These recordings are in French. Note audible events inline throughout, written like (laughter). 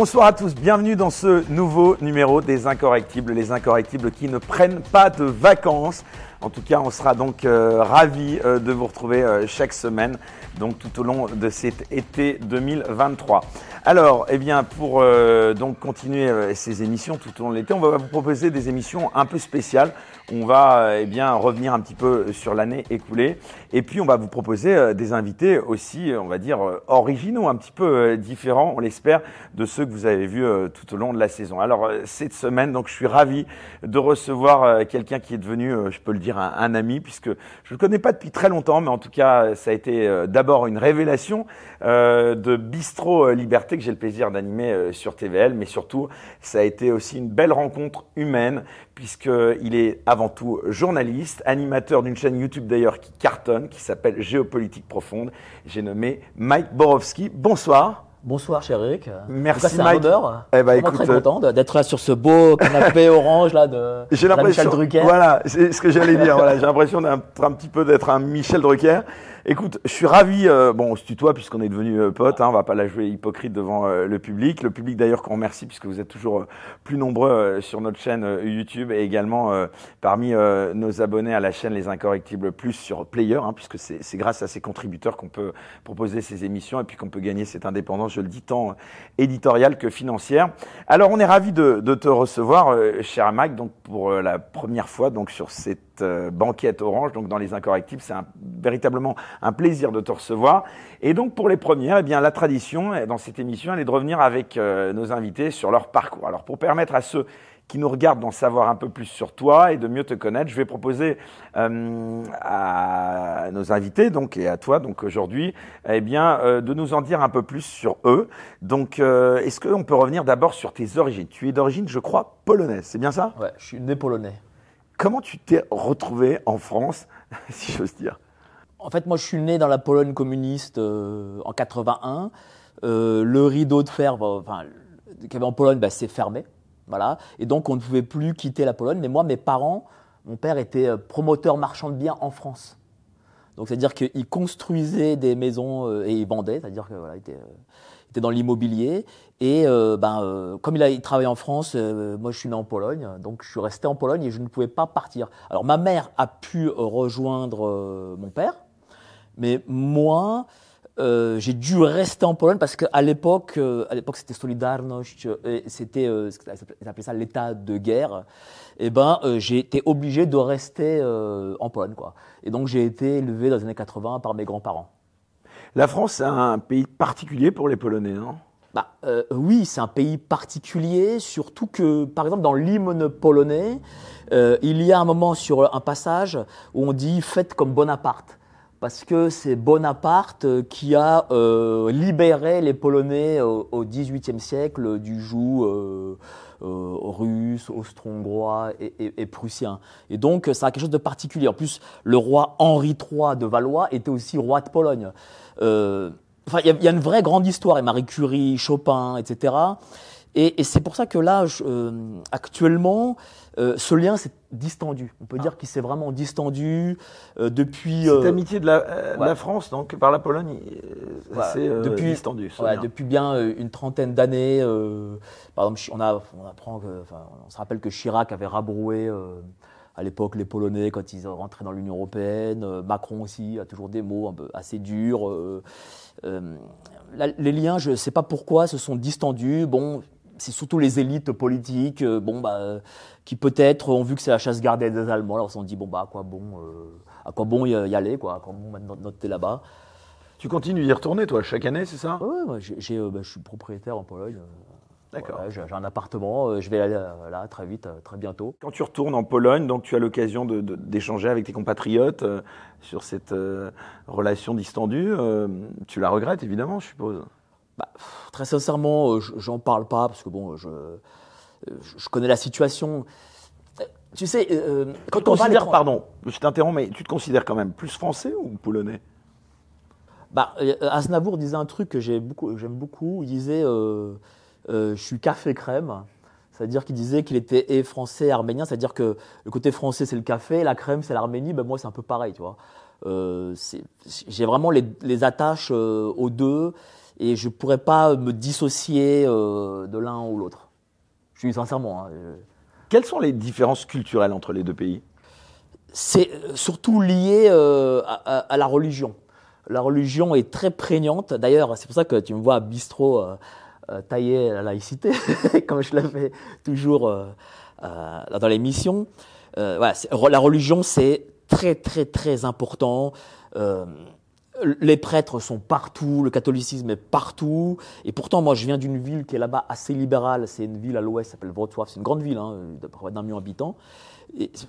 Bonsoir à tous, bienvenue dans ce nouveau numéro des Incorrectibles, les Incorrectibles qui ne prennent pas de vacances. En tout cas, on sera donc euh, ravis euh, de vous retrouver euh, chaque semaine, donc tout au long de cet été 2023. Alors, eh bien, pour donc continuer ces émissions tout au long de l'été, on va vous proposer des émissions un peu spéciales. On va eh bien revenir un petit peu sur l'année écoulée, et puis on va vous proposer des invités aussi, on va dire originaux, un petit peu différents, on l'espère, de ceux que vous avez vus tout au long de la saison. Alors cette semaine, donc, je suis ravi de recevoir quelqu'un qui est devenu, je peux le dire un, ami, puisque je ne le connais pas depuis très longtemps, mais en tout cas, ça a été euh, d'abord une révélation euh, de Bistro euh, Liberté que j'ai le plaisir d'animer sur TVL, mais surtout, ça a été aussi une belle rencontre humaine, puisqu'il est avant tout journaliste, animateur d'une chaîne YouTube d'ailleurs qui cartonne, qui s'appelle Géopolitique Profonde. J'ai nommé Mike Borowski. Bonsoir. Bonsoir, cher Eric. Merci, c'est un honneur. Eh ben, très content d'être là sur ce beau (laughs) canapé orange là de, J'ai Michel Drucker. Voilà, c'est ce que j'allais dire. voilà, j'ai l'impression d'être un petit peu d'être un Michel Drucker. Écoute, je suis ravi. Euh, bon, on se tutoie puisqu'on est devenus euh, potes. Hein, on va pas la jouer hypocrite devant euh, le public. Le public d'ailleurs qu'on remercie puisque vous êtes toujours plus nombreux sur notre chaîne YouTube et également parmi nos abonnés à la chaîne Les Incorrectibles Plus sur Player, hein, puisque c'est grâce à ces contributeurs qu'on peut proposer ces émissions et puis qu'on peut gagner cette indépendance, je le dis, tant éditoriale que financière. Alors, on est ravi de, de te recevoir, cher Mac, donc pour la première fois donc sur cette euh, banquette orange, donc dans les incorrectibles. C'est véritablement un plaisir de te recevoir. Et donc pour les premières, eh bien la tradition dans cette émission, elle est de revenir avec euh, nos invités sur leur parcours. Alors pour permettre à ceux qui nous regardent d'en savoir un peu plus sur toi et de mieux te connaître, je vais proposer euh, à nos invités donc et à toi donc aujourd'hui, eh bien de nous en dire un peu plus sur eux. Donc est-ce qu'on peut revenir d'abord sur tes origines? Tu es d'origine, je crois, polonaise, c'est bien ça? Ouais, je suis né polonais. Comment tu t'es retrouvé en France, (laughs) si j'ose dire? En fait, moi, je suis né dans la Pologne communiste euh, en 81. Euh, le rideau de fer, enfin, qu'il y avait en Pologne, bah, s'est fermé. Voilà. Et donc, on ne pouvait plus quitter la Pologne. Mais moi, mes parents, mon père était euh, promoteur marchand de biens en France. Donc, c'est-à-dire qu'il construisait des maisons et il vendait. C'est-à-dire que voilà, il était était dans l'immobilier. Et euh, ben, euh, comme il a travaillé en France, euh, moi je suis né en Pologne, donc je suis resté en Pologne et je ne pouvais pas partir. Alors ma mère a pu rejoindre mon père, mais moi, j'ai dû rester en Pologne parce qu'à l'époque, à l'époque c'était Solidarność, c'était, ils appelaient ça l'état de guerre. Et eh ben, j'ai été obligé de rester en Pologne, quoi. Et donc j'ai été élevé dans les années 80 par mes grands-parents. La France, c'est un pays particulier pour les Polonais, non? Bah, euh, oui, c'est un pays particulier, surtout que, par exemple, dans l'hymne polonais, euh, il y a un moment sur un passage où on dit faites comme Bonaparte. Parce que c'est Bonaparte qui a euh, libéré les Polonais au XVIIIe siècle du joug russe, austro-hongrois et, et, prussien. Et donc, ça a quelque chose de particulier. En plus, le roi Henri III de Valois était aussi roi de Pologne. Euh, enfin, il y, a une vraie grande histoire, et Marie Curie, Chopin, etc. Et, c'est pour ça que là, euh, actuellement, euh, ce lien s'est distendu. On peut dire qu'il s'est vraiment distendu depuis. Cette amitié de la, France, donc par la Pologne, c'est depuis, distendu. depuis bien une trentaine d'années. par exemple, on, a, on apprend que, on se rappelle que Chirac avait rabroué à l'époque les Polonais quand ils rentraient dans l'Union européenne. Euh, Macron aussi a toujours des mots un peu assez durs. Euh, euh, les liens, je ne sais pas pourquoi, se sont distendus. Bon, c'est surtout les élites politiques, bon, bah, qui peut-être ont vu que c'est la chasse gardée des Allemands. Alors, ils se sont dit, bon, bah, à quoi bon, à quoi bon y aller, quoi, à quoi bon noter là-bas? Tu continues d'y retourner, toi, chaque année, c'est ça? Oui, ouais, bah, je suis propriétaire en Pologne. D'accord. j'ai un appartement, euh, je vais aller euh, là très vite, euh, très bientôt. Quand tu retournes en Pologne, donc tu as l'occasion d'échanger avec tes compatriotes sur cette relation distendue. tu la regrettes évidemment, je suppose? Bah, très sincèrement, j'en parle pas parce que bon, je, je connais la situation. Tu sais, quand on considères, pardon, je t'interromps, mais tu te considères quand même plus français ou polonais? Bah, Aznavour disait un truc que j'aime beaucoup, beaucoup. Il disait euh, je suis café crème. C'est-à-dire qu'il disait qu'il était français et arménien, c'est-à-dire que le côté français c'est le café, la crème c'est l'Arménie, ben moi c'est un peu pareil, tu vois. Euh, j'ai vraiment les, attaches euh, aux deux et je pourrais pas me dissocier euh, de l'un ou l'autre. Je suis sincèrement. hein, euh, Quelles sont les différences culturelles entre les deux pays? C'est euh, surtout lié euh, à, à- à la religion. La religion est très prégnante. D'ailleurs, c'est pour ça que tu me vois à bistrot euh, euh, tailler la laïcité, (laughs) comme je le fais toujours euh, euh, dans l'émission. Euh, voilà, la religion, c'est très, très, très important. Les prêtres sont partout, le catholicisme est partout. Et pourtant, moi, je viens d'une ville qui est là-bas assez libérale. C'est une ville à l'ouest, qui s'appelle Wrocław. C'est une grande ville, hein, d'un million d'habitants.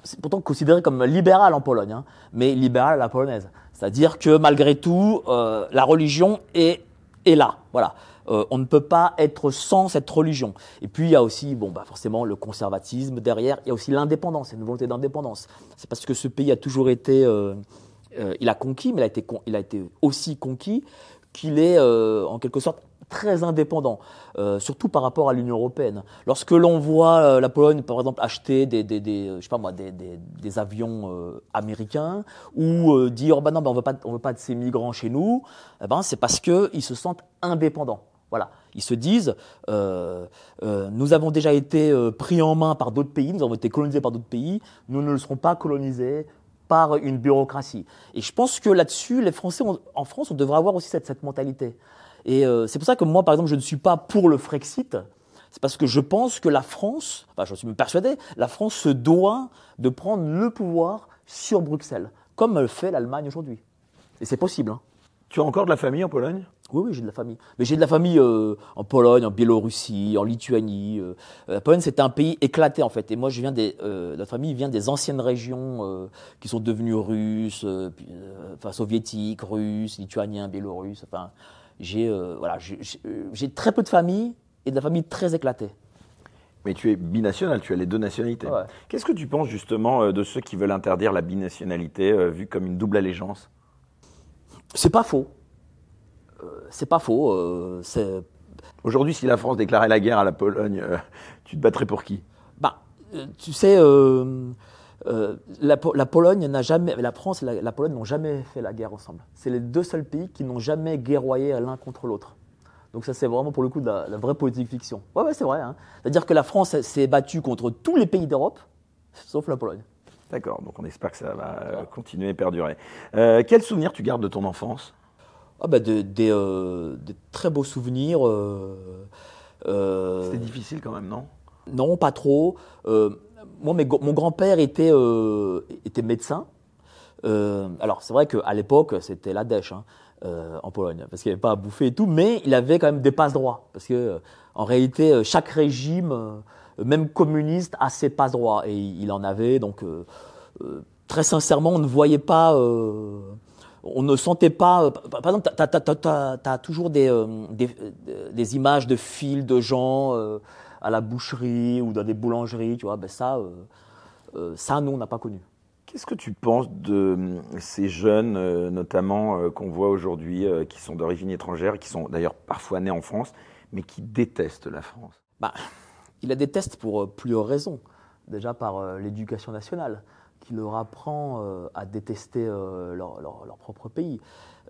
C'est pourtant considéré comme libéral en Pologne, hein, mais libéral à la polonaise. C'est-à-dire que malgré tout, euh, la religion est, est là. Voilà. Euh, on ne peut pas être sans cette religion. Et puis il y a aussi, bon, bah forcément, le conservatisme derrière. Il y a aussi l'indépendance, une volonté d'indépendance. C'est parce que ce pays a toujours été, euh, euh, il a conquis, mais il a été, il a été aussi conquis qu'il est euh, en quelque sorte très indépendant, euh, surtout par rapport à l'Union européenne. Lorsque l'on voit euh, la Pologne, par exemple, acheter des, des, des, euh, je sais pas moi, des, des, avions euh, américains ou dire oh, bah non, bah, on veut pas, on veut pas de ces migrants chez nous, eh ben c'est parce que ils se sentent indépendants. Voilà, ils se disent, euh, euh, nous avons déjà été euh, pris en main par d'autres pays, nous avons été colonisés par d'autres pays, nous ne le serons pas colonisés par une bureaucratie. Et je pense que là-dessus, les Français, en France, on devrait avoir aussi cette, cette mentalité. Et euh, c'est pour ça que moi, par exemple, je ne suis pas pour le Frexit. C'est parce que je pense que la France, enfin, je suis persuadé, la France se doit de prendre le pouvoir sur Bruxelles, comme le fait l'Allemagne aujourd'hui. Et c'est possible. Hein. Tu as encore de la famille en Pologne? Oui, oui, j'ai de la famille. Mais j'ai de la famille euh, en Pologne, en Biélorussie, en Lituanie. euh. La Pologne, c'est un pays éclaté en fait. Et moi, je viens des, euh, la famille vient des anciennes régions qui sont devenues russes, enfin soviétiques, russes, lituaniens, biélorusses. Enfin, j'ai voilà, j'ai- très peu de famille et de la famille très éclatée. Mais tu es binational, tu as les deux nationalités. Ouais. Qu'est-ce que tu penses justement de ceux qui veulent interdire la binationalité vue comme une double allégeance? C'est pas faux. Euh, c'est pas faux. euh, Aujourd'hui, si la France déclarait la guerre à la Pologne, euh, tu te battrais pour qui? Bah, tu sais, euh, la, Po- la Pologne n'a jamais, la France et la, la Pologne n'ont jamais fait la guerre ensemble. C'est les deux seuls pays qui n'ont jamais guerroyé l'un contre l'autre. Donc ça, c'est vraiment pour le coup de la, la vraie politique fiction. Ouais, ouais, c'est vrai. hein. C'est-à-dire que la France s'est battue contre tous les pays d'Europe, sauf la Pologne. D'accord, donc on espère que ça va continuer et perdurer. Euh, quel souvenir tu gardes de ton enfance? Ah bah, de- des, euh, des très beaux souvenirs. euh, euh, C'était difficile quand même, non? Non, pas trop. Euh, moi, mes- mon grand-père était, euh, était médecin. Euh, alors, c'est vrai qu'à l'époque, c'était la dèche hein, euh, en Pologne, parce qu'il n'y avait pas à bouffer et tout, mais il avait quand même des passe-droits. Parce que, euh, en réalité, chaque régime, même communiste, a ses passe-droits. Et il en avait, donc, très sincèrement, on ne voyait pas. On ne sentait pas. euh, par exemple, tu as, toujours des, euh, des, euh, des images de files de gens euh, à la boucherie ou dans des boulangeries, tu vois. Ben ça, euh, ça, nous, on n'a pas connu. Qu'est-ce que tu penses de ces jeunes, notamment qu'on voit aujourd'hui, qui sont d'origine étrangère, qui sont d'ailleurs parfois nés en France, mais qui détestent la France? Bah, il la déteste pour plusieurs raisons. Déjà par l'éducation nationale, qui leur apprend euh, à détester euh, leur, leur- leur propre pays.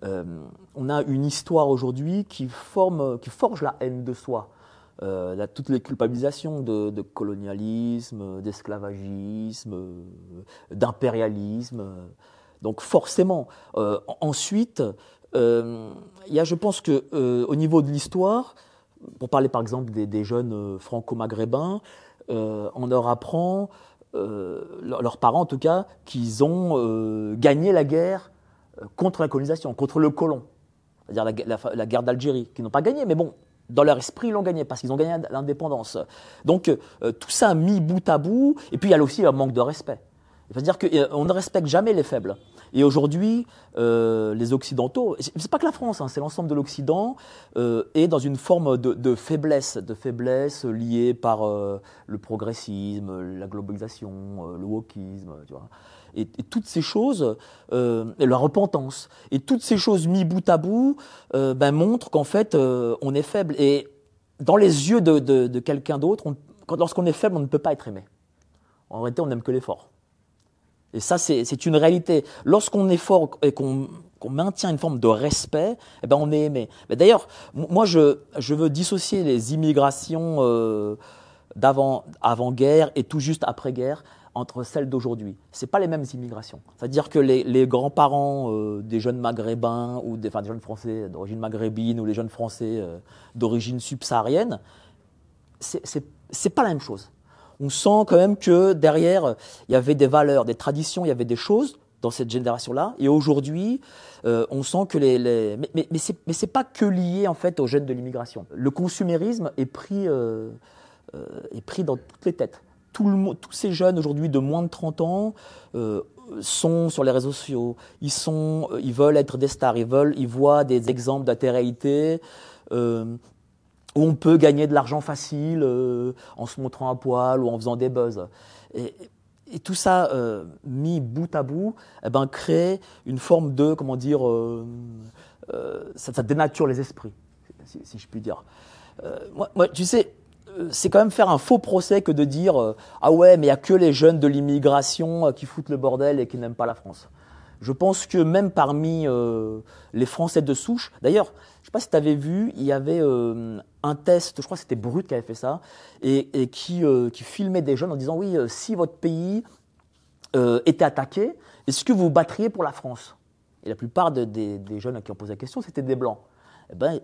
Euh, on a une histoire aujourd'hui qui, forme, qui forge la haine de soi. Euh, là, toutes les culpabilisations de, de colonialisme, d'esclavagisme, d'impérialisme. Donc forcément. Euh, en- ensuite, il y a, je pense que au niveau de l'histoire, pour parler par exemple des, des jeunes franco-maghrébins, on leur apprend, leurs parents en tout cas, qu'ils ont euh, gagné la guerre euh, contre la colonisation, contre le colon, c'est-à-dire la, la guerre d'Algérie, qu'ils n'ont pas gagné, mais bon, dans leur esprit, ils l'ont gagné parce qu'ils ont gagné l'indépendance. Donc euh, tout ça mis bout à bout, et puis il y a aussi un manque de respect. C'est-à-dire qu'on ne respecte jamais les faibles. Et aujourd'hui, euh, les Occidentaux, c'est pas que la France, hein, c'est l'ensemble de l'Occident, euh, est dans une forme de, faiblesse, de faiblesse liée par euh, le progressisme, la globalisation, le wokisme, tu vois. Et, toutes ces choses, et la repentance, et toutes ces choses mis bout à bout, ben, montrent qu'en fait, on est faible. Et dans les yeux de, de- quelqu'un d'autre, lorsqu'on est faible, on ne peut pas être aimé. En réalité, on n'aime que les forts. Et ça, c'est une réalité. Lorsqu'on est fort et qu'on maintient une forme de respect, eh ben on est aimé. D'ailleurs, moi, je, veux dissocier les immigrations euh, d'avant guerre et tout juste après-guerre entre celles d'aujourd'hui. Ce pas les mêmes immigrations. C'est-à-dire que les, les grands-parents euh, des jeunes maghrébins ou des, enfin, des jeunes français d'origine maghrébine ou les jeunes français euh, d'origine subsaharienne, c'est pas la même chose on sent quand même que derrière, il y avait des valeurs, des traditions, il y avait des choses dans cette génération-là. Et aujourd'hui, euh, on sent que les... Mais, mais, mais c'est pas que lié en fait aux jeunes de l'immigration. Le consumérisme est pris, euh, euh, est pris dans toutes les têtes. Tout le, tous ces jeunes aujourd'hui de moins de 30 ans sont sur les réseaux sociaux. Ils, sont, ils veulent être des stars, ils, veulent, ils voient des exemples d'altérité où on peut gagner de l'argent facile euh, en se montrant à poil ou en faisant des buzz. Et, tout ça euh, mis bout à bout, eh ben, crée une forme de, comment dire, euh, ça, dénature les esprits, si, je puis dire. Moi, tu sais, c'est quand même faire un faux procès que de dire ah ouais, mais il n'y a que les jeunes de l'immigration qui foutent le bordel et qui n'aiment pas la France. Je pense que même parmi les Français de souche, d'ailleurs, je ne sais pas si tu avais vu, il y avait euh, un test, je crois que c'était Brut qui avait fait ça, et, qui, euh, qui, filmait des jeunes en disant oui, euh, si votre pays était attaqué, est-ce que vous vous battriez pour la France? Et la plupart des jeunes qui ont posé la question, c'était des blancs. Eh ben,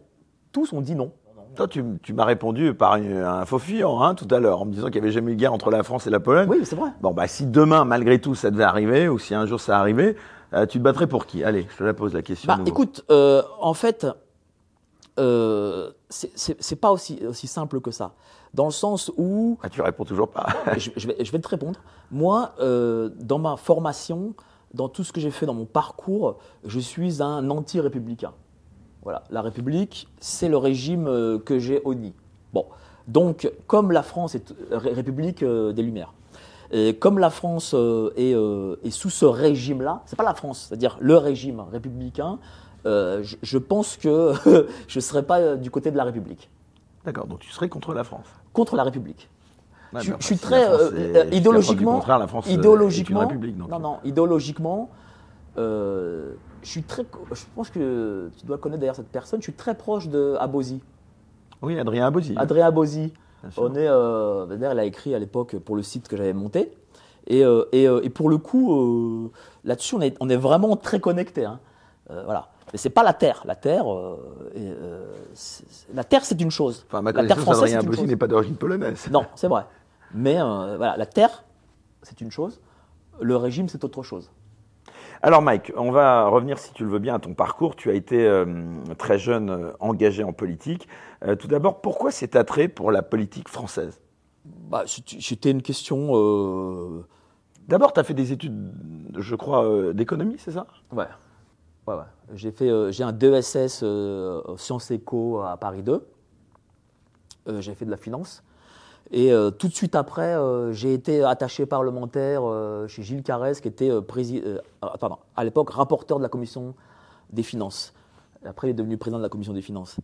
tous ont dit non. Toi, tu, m'as répondu par un faux fuyant hein, tout à l'heure, en me disant qu'il n'y avait jamais eu de guerre entre la France et la Pologne. Oui, c'est vrai. Bon, bah, si demain, malgré tout, ça devait arriver, ou si un jour ça arrivait, tu te battrais pour qui? Allez, je te la pose la question. Bah, écoute, en fait, euh, c'est pas aussi, aussi simple que ça. Dans le sens où. Ah, tu réponds toujours pas. (laughs) je, vais, je, vais, te répondre. Moi, euh, dans ma formation, dans tout ce que j'ai fait dans mon parcours, je suis un anti-républicain. Voilà. La République, c'est le régime euh, que j'ai honni. Bon. Donc, comme la France est République des Lumières, et comme la France est, est, sous ce régime-là, c'est pas la France, c'est-à-dire le régime républicain, euh, je, pense que (laughs) je ne serais pas du côté de la République. D'accord, donc tu serais contre la France Contre la République. je, suis très idéologiquement. la France idéologiquement, République. non, non, idéologiquement, euh, je suis très. Je pense que tu dois connaître d'ailleurs cette personne. Je suis très proche de Abosi. Oui, Adrien Abosi. Adrien Abosi. On est. Euh, d'ailleurs, il a écrit à l'époque pour le site que j'avais monté. Et, et, et, pour le coup, là-dessus, on est, on est vraiment très connectés. Hein. voilà. Mais c'est pas la terre. La terre, euh, euh, la terre, c'est une chose. Enfin, ma la terre française, n'est pas d'origine polonaise. Non, c'est vrai. Mais euh, voilà, la terre, c'est une chose. Le régime, c'est autre chose. Alors Mike, on va revenir, si tu le veux bien, à ton parcours. Tu as été très jeune engagé en politique. tout d'abord, pourquoi cet attrait pour la politique française? Bah, C'était une question... D'abord, tu as fait des études, je crois, d'économie, c'est ça? Ouais. J'ai fait, euh, j'ai un DESS euh, Sciences Éco à Paris 2. Euh, j'ai fait de la finance. Et tout de suite après, j'ai été attaché parlementaire chez Gilles Carès, qui était à l'époque rapporteur de la commission des finances. Après, il est devenu président de la commission des finances.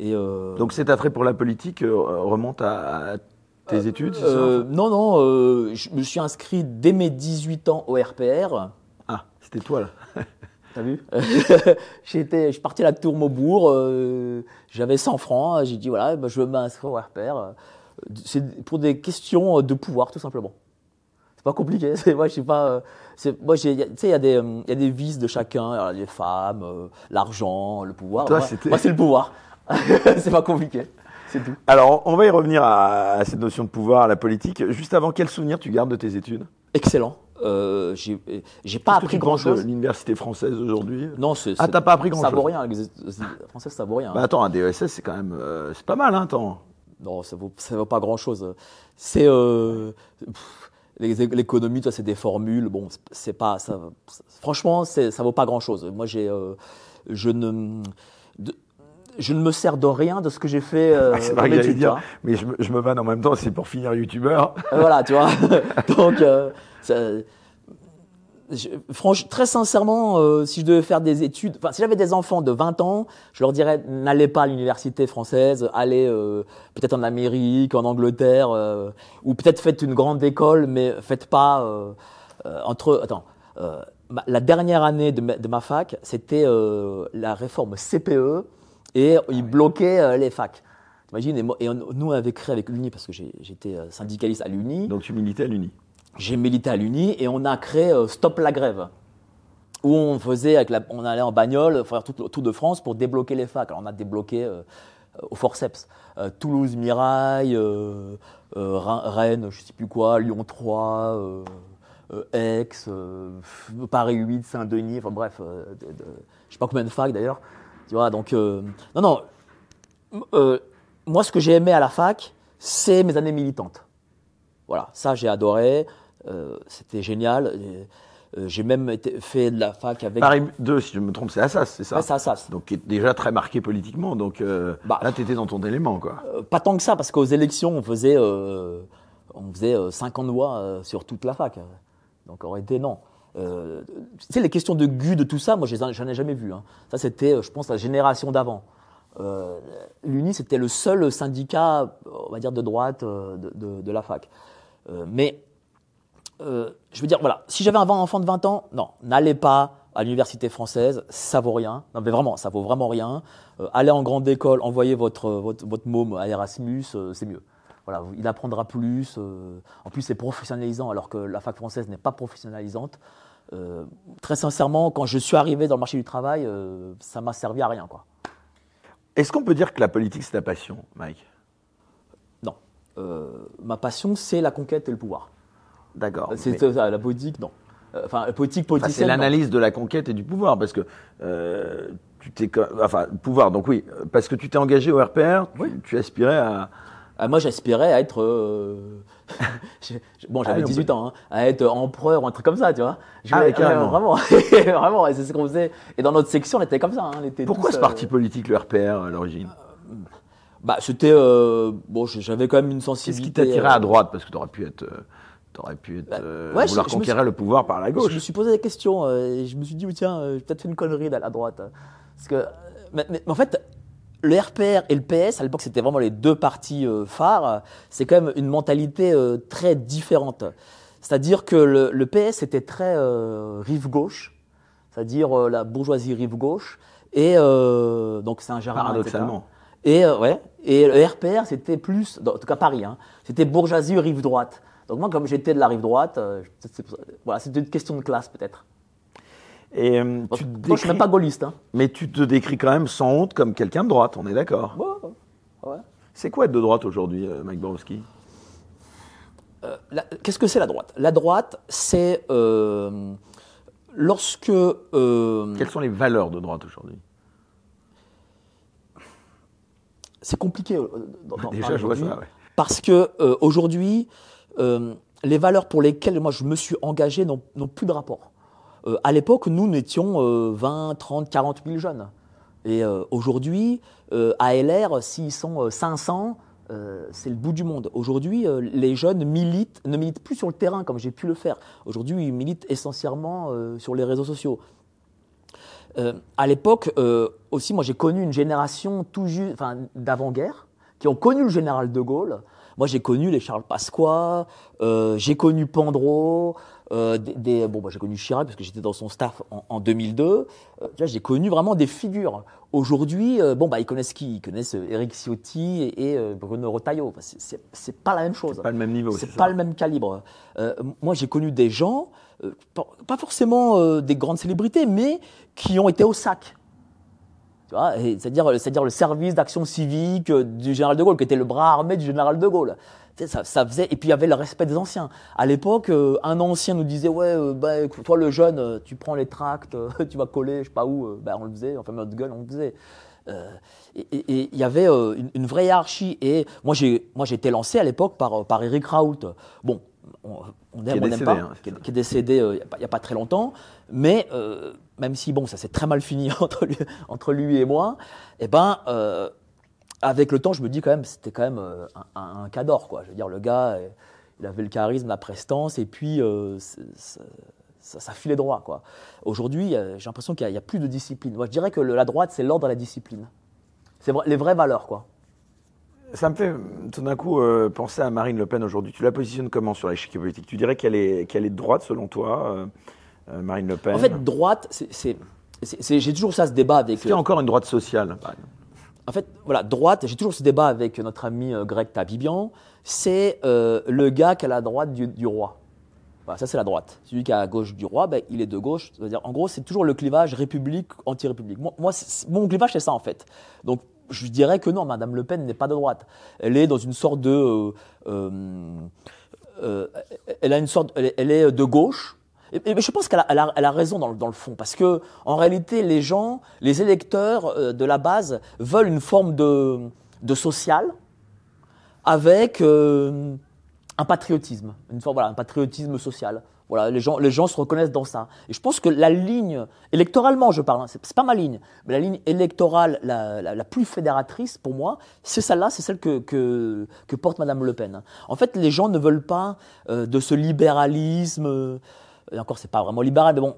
Et, Donc cet attrait pour la politique remonte à, tes études Non, non, je me suis inscrit dès mes 18 ans au RPR. Ah, c'était toi là (laughs) T'as vu (laughs) J'étais, je suis parti à la tour Maubourg, euh, j'avais 100 francs, j'ai dit voilà, bah, je veux m'inscrire au RPR. C'est pour des questions de pouvoir, tout simplement. C'est pas compliqué. (laughs) C'est, moi, je sais pas. Euh, c'est, moi, tu sais, il y, a des, y a des vices de chacun, les femmes, euh, l'argent, le pouvoir. moi, moi c'est le pouvoir. (laughs) c'est pas compliqué. C'est tout. Alors, on va y revenir à, à, cette notion de pouvoir, à la politique. Juste avant, quel souvenir tu gardes de tes études? Excellent. Euh, j'ai pas appris grand chose. L'université française aujourd'hui Non, c'est. Ah, t'as pas appris grand ça. Vaut rien. Française, ça vaut rien. Bah attends, un DESS, c'est quand même, euh, c'est pas mal, hein, attends. Non, ça vaut, ça vaut pas grand chose. C'est euh, l'économie, c'est des formules. Bon, c'est pas, ça, franchement, ça vaut pas grand chose. Moi, j'ai, euh, je ne. je ne me sers de rien de ce que j'ai fait euh, ah, dans dire, Mais je, je, me vanne en même temps, c'est pour finir youtubeur. voilà, tu vois. (laughs) Donc, euh, franchement, très sincèrement, euh, si je devais faire des études, enfin, si j'avais des enfants de 20 ans, je leur dirais n'allez pas à l'université française, allez euh, peut-être en Amérique, en Angleterre, euh, ou peut-être faites une grande école, mais faites pas entre, attends, la dernière année de ma, fac, c'était la réforme CPE et ah ils bloquaient les facs. Imagine, et, et nous on avait créé avec l'Uni, parce que j'étais syndicaliste à l'Uni. Donc tu militais à l'Uni J'ai milité à l'Uni et on a créé Stop la grève où on faisait, avec la, on allait en bagnole faire tout le tour de France pour débloquer les facs. Alors on a débloqué euh, au forceps euh, Toulouse, Mirail, euh, Rennes, je sais plus quoi, Lyon 3, Aix, Paris 8, Saint-Denis, enfin bref, de, je sais pas combien de facs d'ailleurs. Tu vois, donc non, non. moi, ce que j'ai aimé à la fac, c'est mes années militantes. Voilà, ça j'ai adoré. C'était génial. Euh, j'ai même fait de la fac avec. Paris 2, si je me trompe, c'est Assas, c'est ça c'est Assas. Donc, qui est déjà très marqué politiquement. Donc, euh, bah, là, tu étais dans ton élément, quoi. Euh, pas tant que ça, parce qu'aux élections, on faisait, on faisait 50 voix sur toute la fac. Donc, aurait été non. tu sais, les questions de GU, de tout ça, moi, j'en ai jamais vu. Hein. Ça, c'était, je pense, la génération d'avant. L'UNI, c'était le seul syndicat, on va dire, de droite de, de, de la fac. Mais euh, je veux dire, voilà, si j'avais un enfant de 20 ans, non, n'allez pas à l'université française, ça vaut rien. Non, mais vraiment, ça vaut vraiment rien. Euh, allez en grande école, envoyez votre, votre, votre môme à Erasmus, euh, c'est mieux. Voilà, il apprendra plus. en plus, c'est professionnalisant, alors que la fac française n'est pas professionnalisante. très sincèrement, quand je suis arrivé dans le marché du travail, ça m'a servi à rien. quoi. Est-ce qu'on peut dire que la politique, c'est ta passion, Mike? Ma passion, c'est la conquête et le pouvoir. D'accord. C'est ça, la politique, non. Euh, enfin, politique politicienne. c'est l'analyse de la conquête et du pouvoir, parce que euh, tu t'es, enfin, pouvoir. Donc oui, parce que tu t'es engagé au RPR, tu, aspirais à. Ah, moi, j'aspirais à être. Euh, (laughs) bon, j'avais 18 ans, hein, à être empereur ou un truc comme ça, tu vois. Je ah, vraiment, (laughs) vraiment, c'est ce qu'on faisait. Et dans notre section, on était comme ça. Hein, était Pourquoi ce parti politique, le RPR, à l'origine? Bah, c'était bon, j'avais quand même une sensibilité. Qu'est-ce qui t'attirait à droite? Parce que tu aurais pu être T'aurais pu être, bah, euh, vouloir conquérir le pouvoir par la gauche. Je me suis posé des questions euh, et je me suis dit, tiens, euh, j'ai peut-être fait une connerie à la droite. Parce que, mais, en fait, le RPR et le PS, à l'époque, c'était vraiment les deux partis phares. C'est quand même une mentalité très différente. C'est-à-dire que le, PS était très rive gauche, c'est-à-dire la bourgeoisie rive gauche, et donc c'est un jardin. Paradoxalement. Et ouais, et le RPR, c'était plus, en tout cas Paris, hein, c'était bourgeoisie rive droite. Donc moi, comme j'étais de la rive droite, euh, voilà, c'était une question de classe peut-être. Et euh, tu décris... Moi, je suis même pas gaulliste. Hein. Mais tu te décris quand même sans honte comme quelqu'un de droite, on est d'accord ouais. C'est quoi être de droite aujourd'hui, euh, Mike Borowski? Qu'est-ce que c'est la droite? La droite, c'est lorsque... Quelles sont les valeurs de droite aujourd'hui? C'est compliqué. Déjà, je vois ça. Parce que aujourd'hui, euh, les valeurs pour lesquelles moi je me suis engagé n'ont plus de rapport. Euh, à l'époque, nous n'étions 20, 30, 40 000 jeunes. Et euh, aujourd'hui, à LR, s'ils sont 500, c'est le bout du monde. Aujourd'hui, les jeunes militent, ne militent plus sur le terrain comme j'ai pu le faire. Aujourd'hui, ils militent essentiellement sur les réseaux sociaux. À l'époque, aussi, moi j'ai connu une génération tout enfin, d'avant-guerre qui ont connu le général de Gaulle, moi, j'ai connu les Charles Pasqua, euh, j'ai connu Pandro, euh, des, bon, bah, j'ai connu Chirac parce que j'étais dans son staff en, 2002. Euh, j'ai connu vraiment des figures. Aujourd'hui, bon, bah, ils connaissent qui? Ils connaissent Eric Ciotti et, Bruno Retailleau. c'est pas la même chose. C'est pas le même niveau. C'est pas le même calibre. moi, j'ai connu des gens, pas forcément des grandes célébrités, mais qui ont été au sac c'est-à-dire, c'est-à-dire le service d'action civique euh, du général de Gaulle, qui était le bras armé du général de Gaulle. Ça, ça, faisait et puis il y avait le respect des anciens. À l'époque, euh, un ancien nous disait ouais, euh, bah, toi le jeune, tu prends les tracts, (laughs) tu vas coller, je sais pas où. Ben, on le faisait, enfin notre gueule, on le faisait. et il y avait une, vraie hiérarchie. Et moi j'ai moi j'ai été lancé à l'époque par par Eric Raoult. Bon, on, on aime, on pas, hein, qui, est, décédé il n'y a, pas très longtemps, mais même si bon, ça s'est très mal fini (laughs) entre lui, entre lui et moi, eh ben, euh, avec le temps, je me dis quand même, c'était quand même euh, un, un, cas d'or, quoi. Je veux dire, le gars, euh, il avait le charisme, la prestance, et puis ça, ça, filait droit, quoi. Aujourd'hui, j'ai l'impression qu'il n'y a, plus de discipline. Moi, je dirais que la droite, c'est l'ordre de la discipline. C'est les vraies valeurs, quoi. Ça me fait tout d'un coup euh, penser à Marine Le Pen aujourd'hui. Tu la positionnes comment sur l'échiquier politique? Tu dirais qu'elle est, qu'elle est de droite selon toi, euh, euh, Marine Le Pen? En fait, droite, c'est, j'ai toujours ça ce débat avec. Est-ce qu'il y a encore une droite sociale En fait, voilà, droite, j'ai toujours ce débat avec notre ami Greg Tabibian, c'est euh, le gars qui est à la droite du, du roi. Voilà, ça c'est la droite. Celui qui est à gauche du roi, ben, il est de gauche. C'est-à-dire, en gros, c'est toujours le clivage république-anti-république. Moi, mon clivage, c'est ça en fait. Donc, je dirais que non, Madame Le Pen n'est pas de droite. Elle est dans une sorte de... euh, euh, euh, elle a une sorte, elle est, de gauche. Et, je pense qu'elle a, raison dans, le- fond, parce que en réalité, les gens, les électeurs de la base veulent une forme de, de social avec un patriotisme, une forme, voilà, un patriotisme social. Voilà, les gens, les gens se reconnaissent dans ça. Et je pense que la ligne, électoralement, je parle, hein, c'est pas ma ligne, mais la ligne électorale la, la- plus fédératrice pour moi, c'est celle-là, c'est celle que, que, porte Madame Le Pen. En fait, les gens ne veulent pas euh, de ce libéralisme. euh, et encore, c'est pas vraiment libéral, mais bon,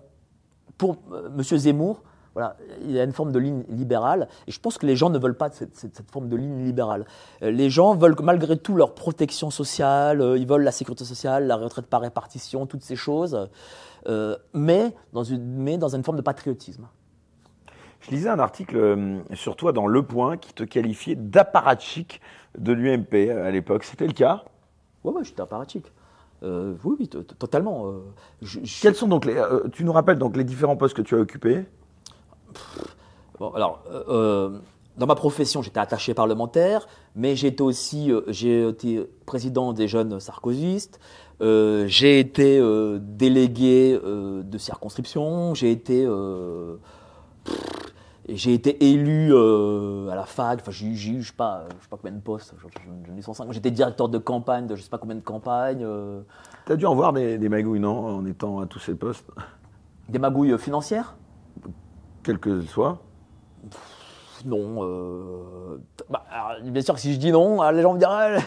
pour euh, Monsieur Zemmour, voilà, il y a une forme de ligne libérale, et je pense que les gens ne veulent pas cette, cette- cette forme de ligne libérale. Euh, les gens veulent que, malgré tout leur protection sociale, euh, ils veulent la sécurité sociale, la retraite par répartition, toutes ces choses, euh, mais, dans une, mais dans une forme de patriotisme. Je lisais un article sur toi dans Le Point qui te qualifiait d'apparatchik de l'UMP à l'époque. C'était le cas? Ouais, ouais, j'étais apparatchik. Euh, oui, oui, to- to- totalement. euh, je- je- Quels sont donc les, euh, tu nous rappelles donc les différents postes que tu as occupés? Bon, alors, euh, euh, dans ma profession, j'étais attaché parlementaire, mais j'ai été aussi, euh, j'ai été président des jeunes sarkozystes, euh, j'ai été délégué de circonscription, j'ai été, j'ai été élu à la fac, enfin, j'ai eu, je sais pas, je sais pas combien de postes, j'en ai 105. J'étais directeur de campagne de je sais pas combien de campagnes, euh, Tu as dû en voir des, des magouilles, non, en étant à tous ces postes, des magouilles financières? Quels que soient Non. euh, bah, alors, bien sûr que si je dis non, ah, les vont me dire ah,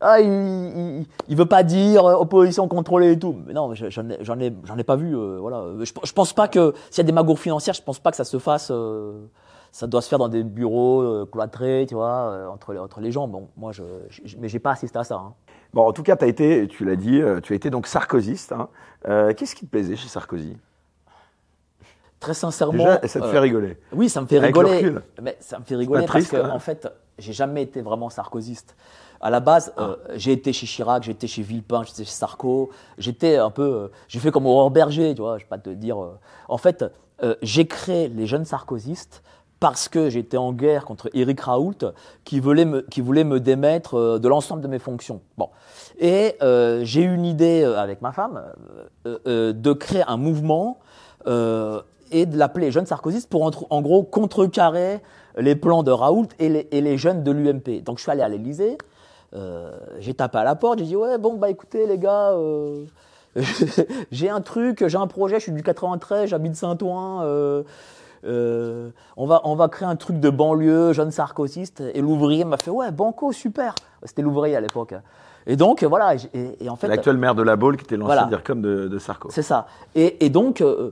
ah, il, il, il veut pas dire euh, opposition contrôlée et tout. Mais non, je- j'en ai, j'en ai, ai pas vu. euh, voilà. Je, je pense pas que s'il y a des magours financières, je pense pas que ça se fasse. euh, ça doit se faire dans des bureaux cloîtrés, tu vois, entre les, entre les gens. Bon, moi, je, je- mais j'ai pas assisté à ça. hein. Bon, en tout cas, as été, tu l'as dit, tu as été donc sarkozyste. hein. Qu'est-ce qui te plaisait chez Sarkozy? Très sincèrement. Déjà, ça te euh, fait rigoler. Oui, ça me fait Avec rigoler. Mais ça me fait rigoler triste, parce que, même en fait, j'ai jamais été vraiment sarkozyste. À la base, euh, Ah. j'ai été chez Chirac, j'ai été chez Villepin, j'étais chez Sarko. J'étais un peu, euh, j'ai fait comme Aurore Berger, tu vois. Je vais pas te dire. euh. En fait, euh, j'ai créé les jeunes sarkozystes parce que j'étais en guerre contre Éric Raoult, qui voulait me, qui voulait me démettre euh, de l'ensemble de mes fonctions. Bon, et euh, j'ai eu une idée euh, avec ma femme euh, euh, de créer un mouvement. Et de l'appeler jeunes sarkozystes pour en, gros contrecarrer les plans de Raoult et les, et les jeunes de l'UMP. Donc je suis allé à l'Élysée, euh, j'ai tapé à la porte, j'ai dit ouais bon bah écoutez les gars, euh, (laughs) j'ai un truc, j'ai un projet, je suis du 93, j'habite Saint-Ouen. euh, euh, on, va, on va créer un truc de banlieue, jeune sarkozyste. Et l'ouvrier m'a fait Ouais, Banco, super. C'était l'ouvrier à l'époque. Et donc, voilà. Et, et- et en fait, L'actuel maire de la Baule qui était l'ancien Voilà. DIRCOM de, de Sarko. c'est ça. Et, et donc, euh,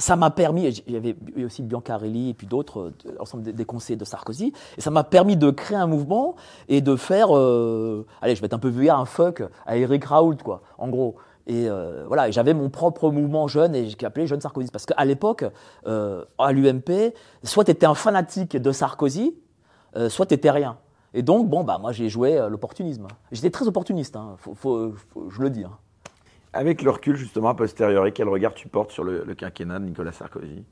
ça m'a permis, il y avait aussi Biancarelli et puis d'autres, euh, l'ensemble des, des conseillers de Sarkozy, et ça m'a permis de créer un mouvement et de faire, euh, allez, je vais être un peu vulgaire, un fuck à Eric Raoult, quoi, en gros. Et euh, voilà, j'avais mon propre mouvement jeune et j'ai appelé Jeune Sarkozy. Parce qu'à l'époque, euh, à l'UMP, soit tu étais un fanatique de Sarkozy, euh, soit tu rien. Et donc, bon, bah, moi, j'ai joué euh, l'opportunisme. J'étais très opportuniste, hein, faut- faut- je le dis. hein. Avec le recul, justement, a posteriori, quel regard tu portes sur le, le quinquennat de Nicolas Sarkozy?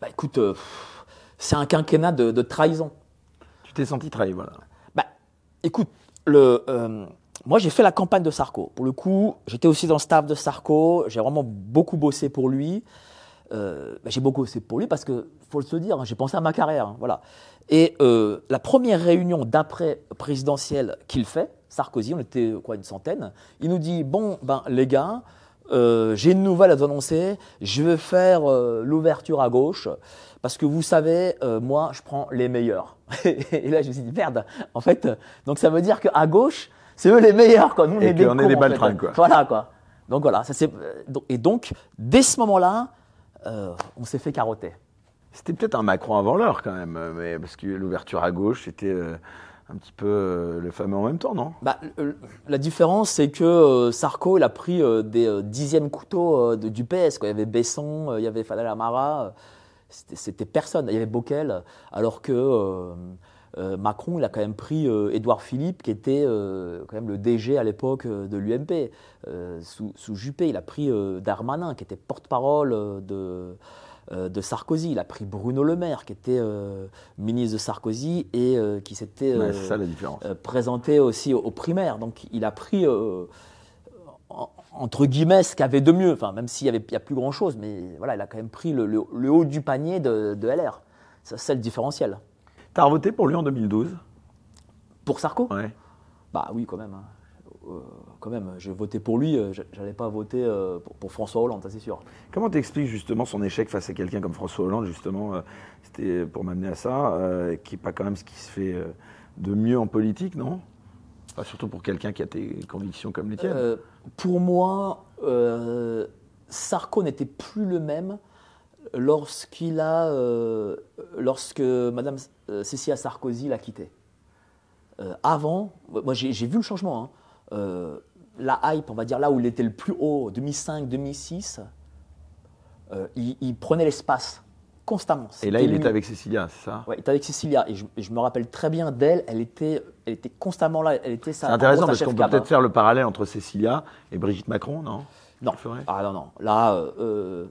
Bah écoute, euh, c'est un quinquennat de, de trahison. Tu t'es senti trahi, voilà. Bah écoute, le, euh, moi j'ai fait la campagne de Sarko. Pour le coup, j'étais aussi dans le staff de Sarko, j'ai vraiment beaucoup bossé pour lui. Euh, bah, j'ai beaucoup bossé pour lui parce que, faut le se dire, hein, j'ai pensé à ma carrière. hein, voilà. Et euh, la première réunion d'après présidentielle qu'il fait, Sarkozy, on était quoi, une centaine, il nous dit Bon, ben les gars, euh, j'ai une nouvelle à vous annoncer, je vais faire euh, l'ouverture à gauche, parce que vous savez, euh, moi, je prends les meilleurs. (laughs) et là, je me suis dit, merde, en fait, donc ça veut dire qu'à gauche, c'est eux les meilleurs, quoi. Nous, on Et est des qu'on est cons, des en baltringues, quoi. Voilà, quoi. Donc voilà, ça c'est. Et donc, dès ce moment-là, euh, on s'est fait carotter. C'était peut-être un Macron avant l'heure, quand même, mais parce que l'ouverture à gauche, c'était euh, un petit peu euh, le fameux en même temps, non? Bah, La différence, c'est que Sarko, il a pris des dixièmes couteaux du PS. Il y avait Besson, il y avait Fadel Amara, c'était personne. Il y avait Bockel, alors que Macron, il a quand même pris Édouard Philippe, qui était quand même le DG à l'époque de l'UMP, sous, Juppé. Il a pris Darmanin, qui était porte-parole de euh, de Sarkozy. Il a pris Bruno Le Maire, qui était euh, ministre de Sarkozy et euh, qui s'était présenté aussi aux, primaires. Donc il a pris, entre guillemets, ce qu'il y avait de mieux. Enfin, même s'il n'y a plus grand-chose, mais voilà, il a quand même pris le, haut du panier de, LR. C'est le différentiel. Tu as voté pour lui en 2012 Pour Sarko? Ouais. Bah oui, quand même. Euh, quand même, j'ai voté pour lui, euh, j'allais pas voter euh, pour, François Hollande, ça c'est sûr. Comment t'expliques justement son échec face à quelqu'un comme François Hollande, justement, c'était pour m'amener à ça, qui n'est pas quand même ce qui se fait de mieux en politique, non? Surtout pour quelqu'un qui a tes convictions comme les tiennes. pour moi, Sarko n'était plus le même lorsqu'il a, lorsque Madame Cécilia Sarkozy l'a quitté. avant, moi j'ai vu le changement. Hein. Euh, la hype, on va dire là où il était le plus haut, 2005-2006, euh, il, prenait l'espace constamment. Et là, il était avec Cécilia, c'est ça? Oui, il était avec Cécilia. Et je, me rappelle très bien d'elle, elle était, elle était constamment là. Elle était C'est intéressant parce qu'on peut peut-être faire le parallèle entre Cécilia et Brigitte Macron, non? Non. Ah non, non. Là, euh,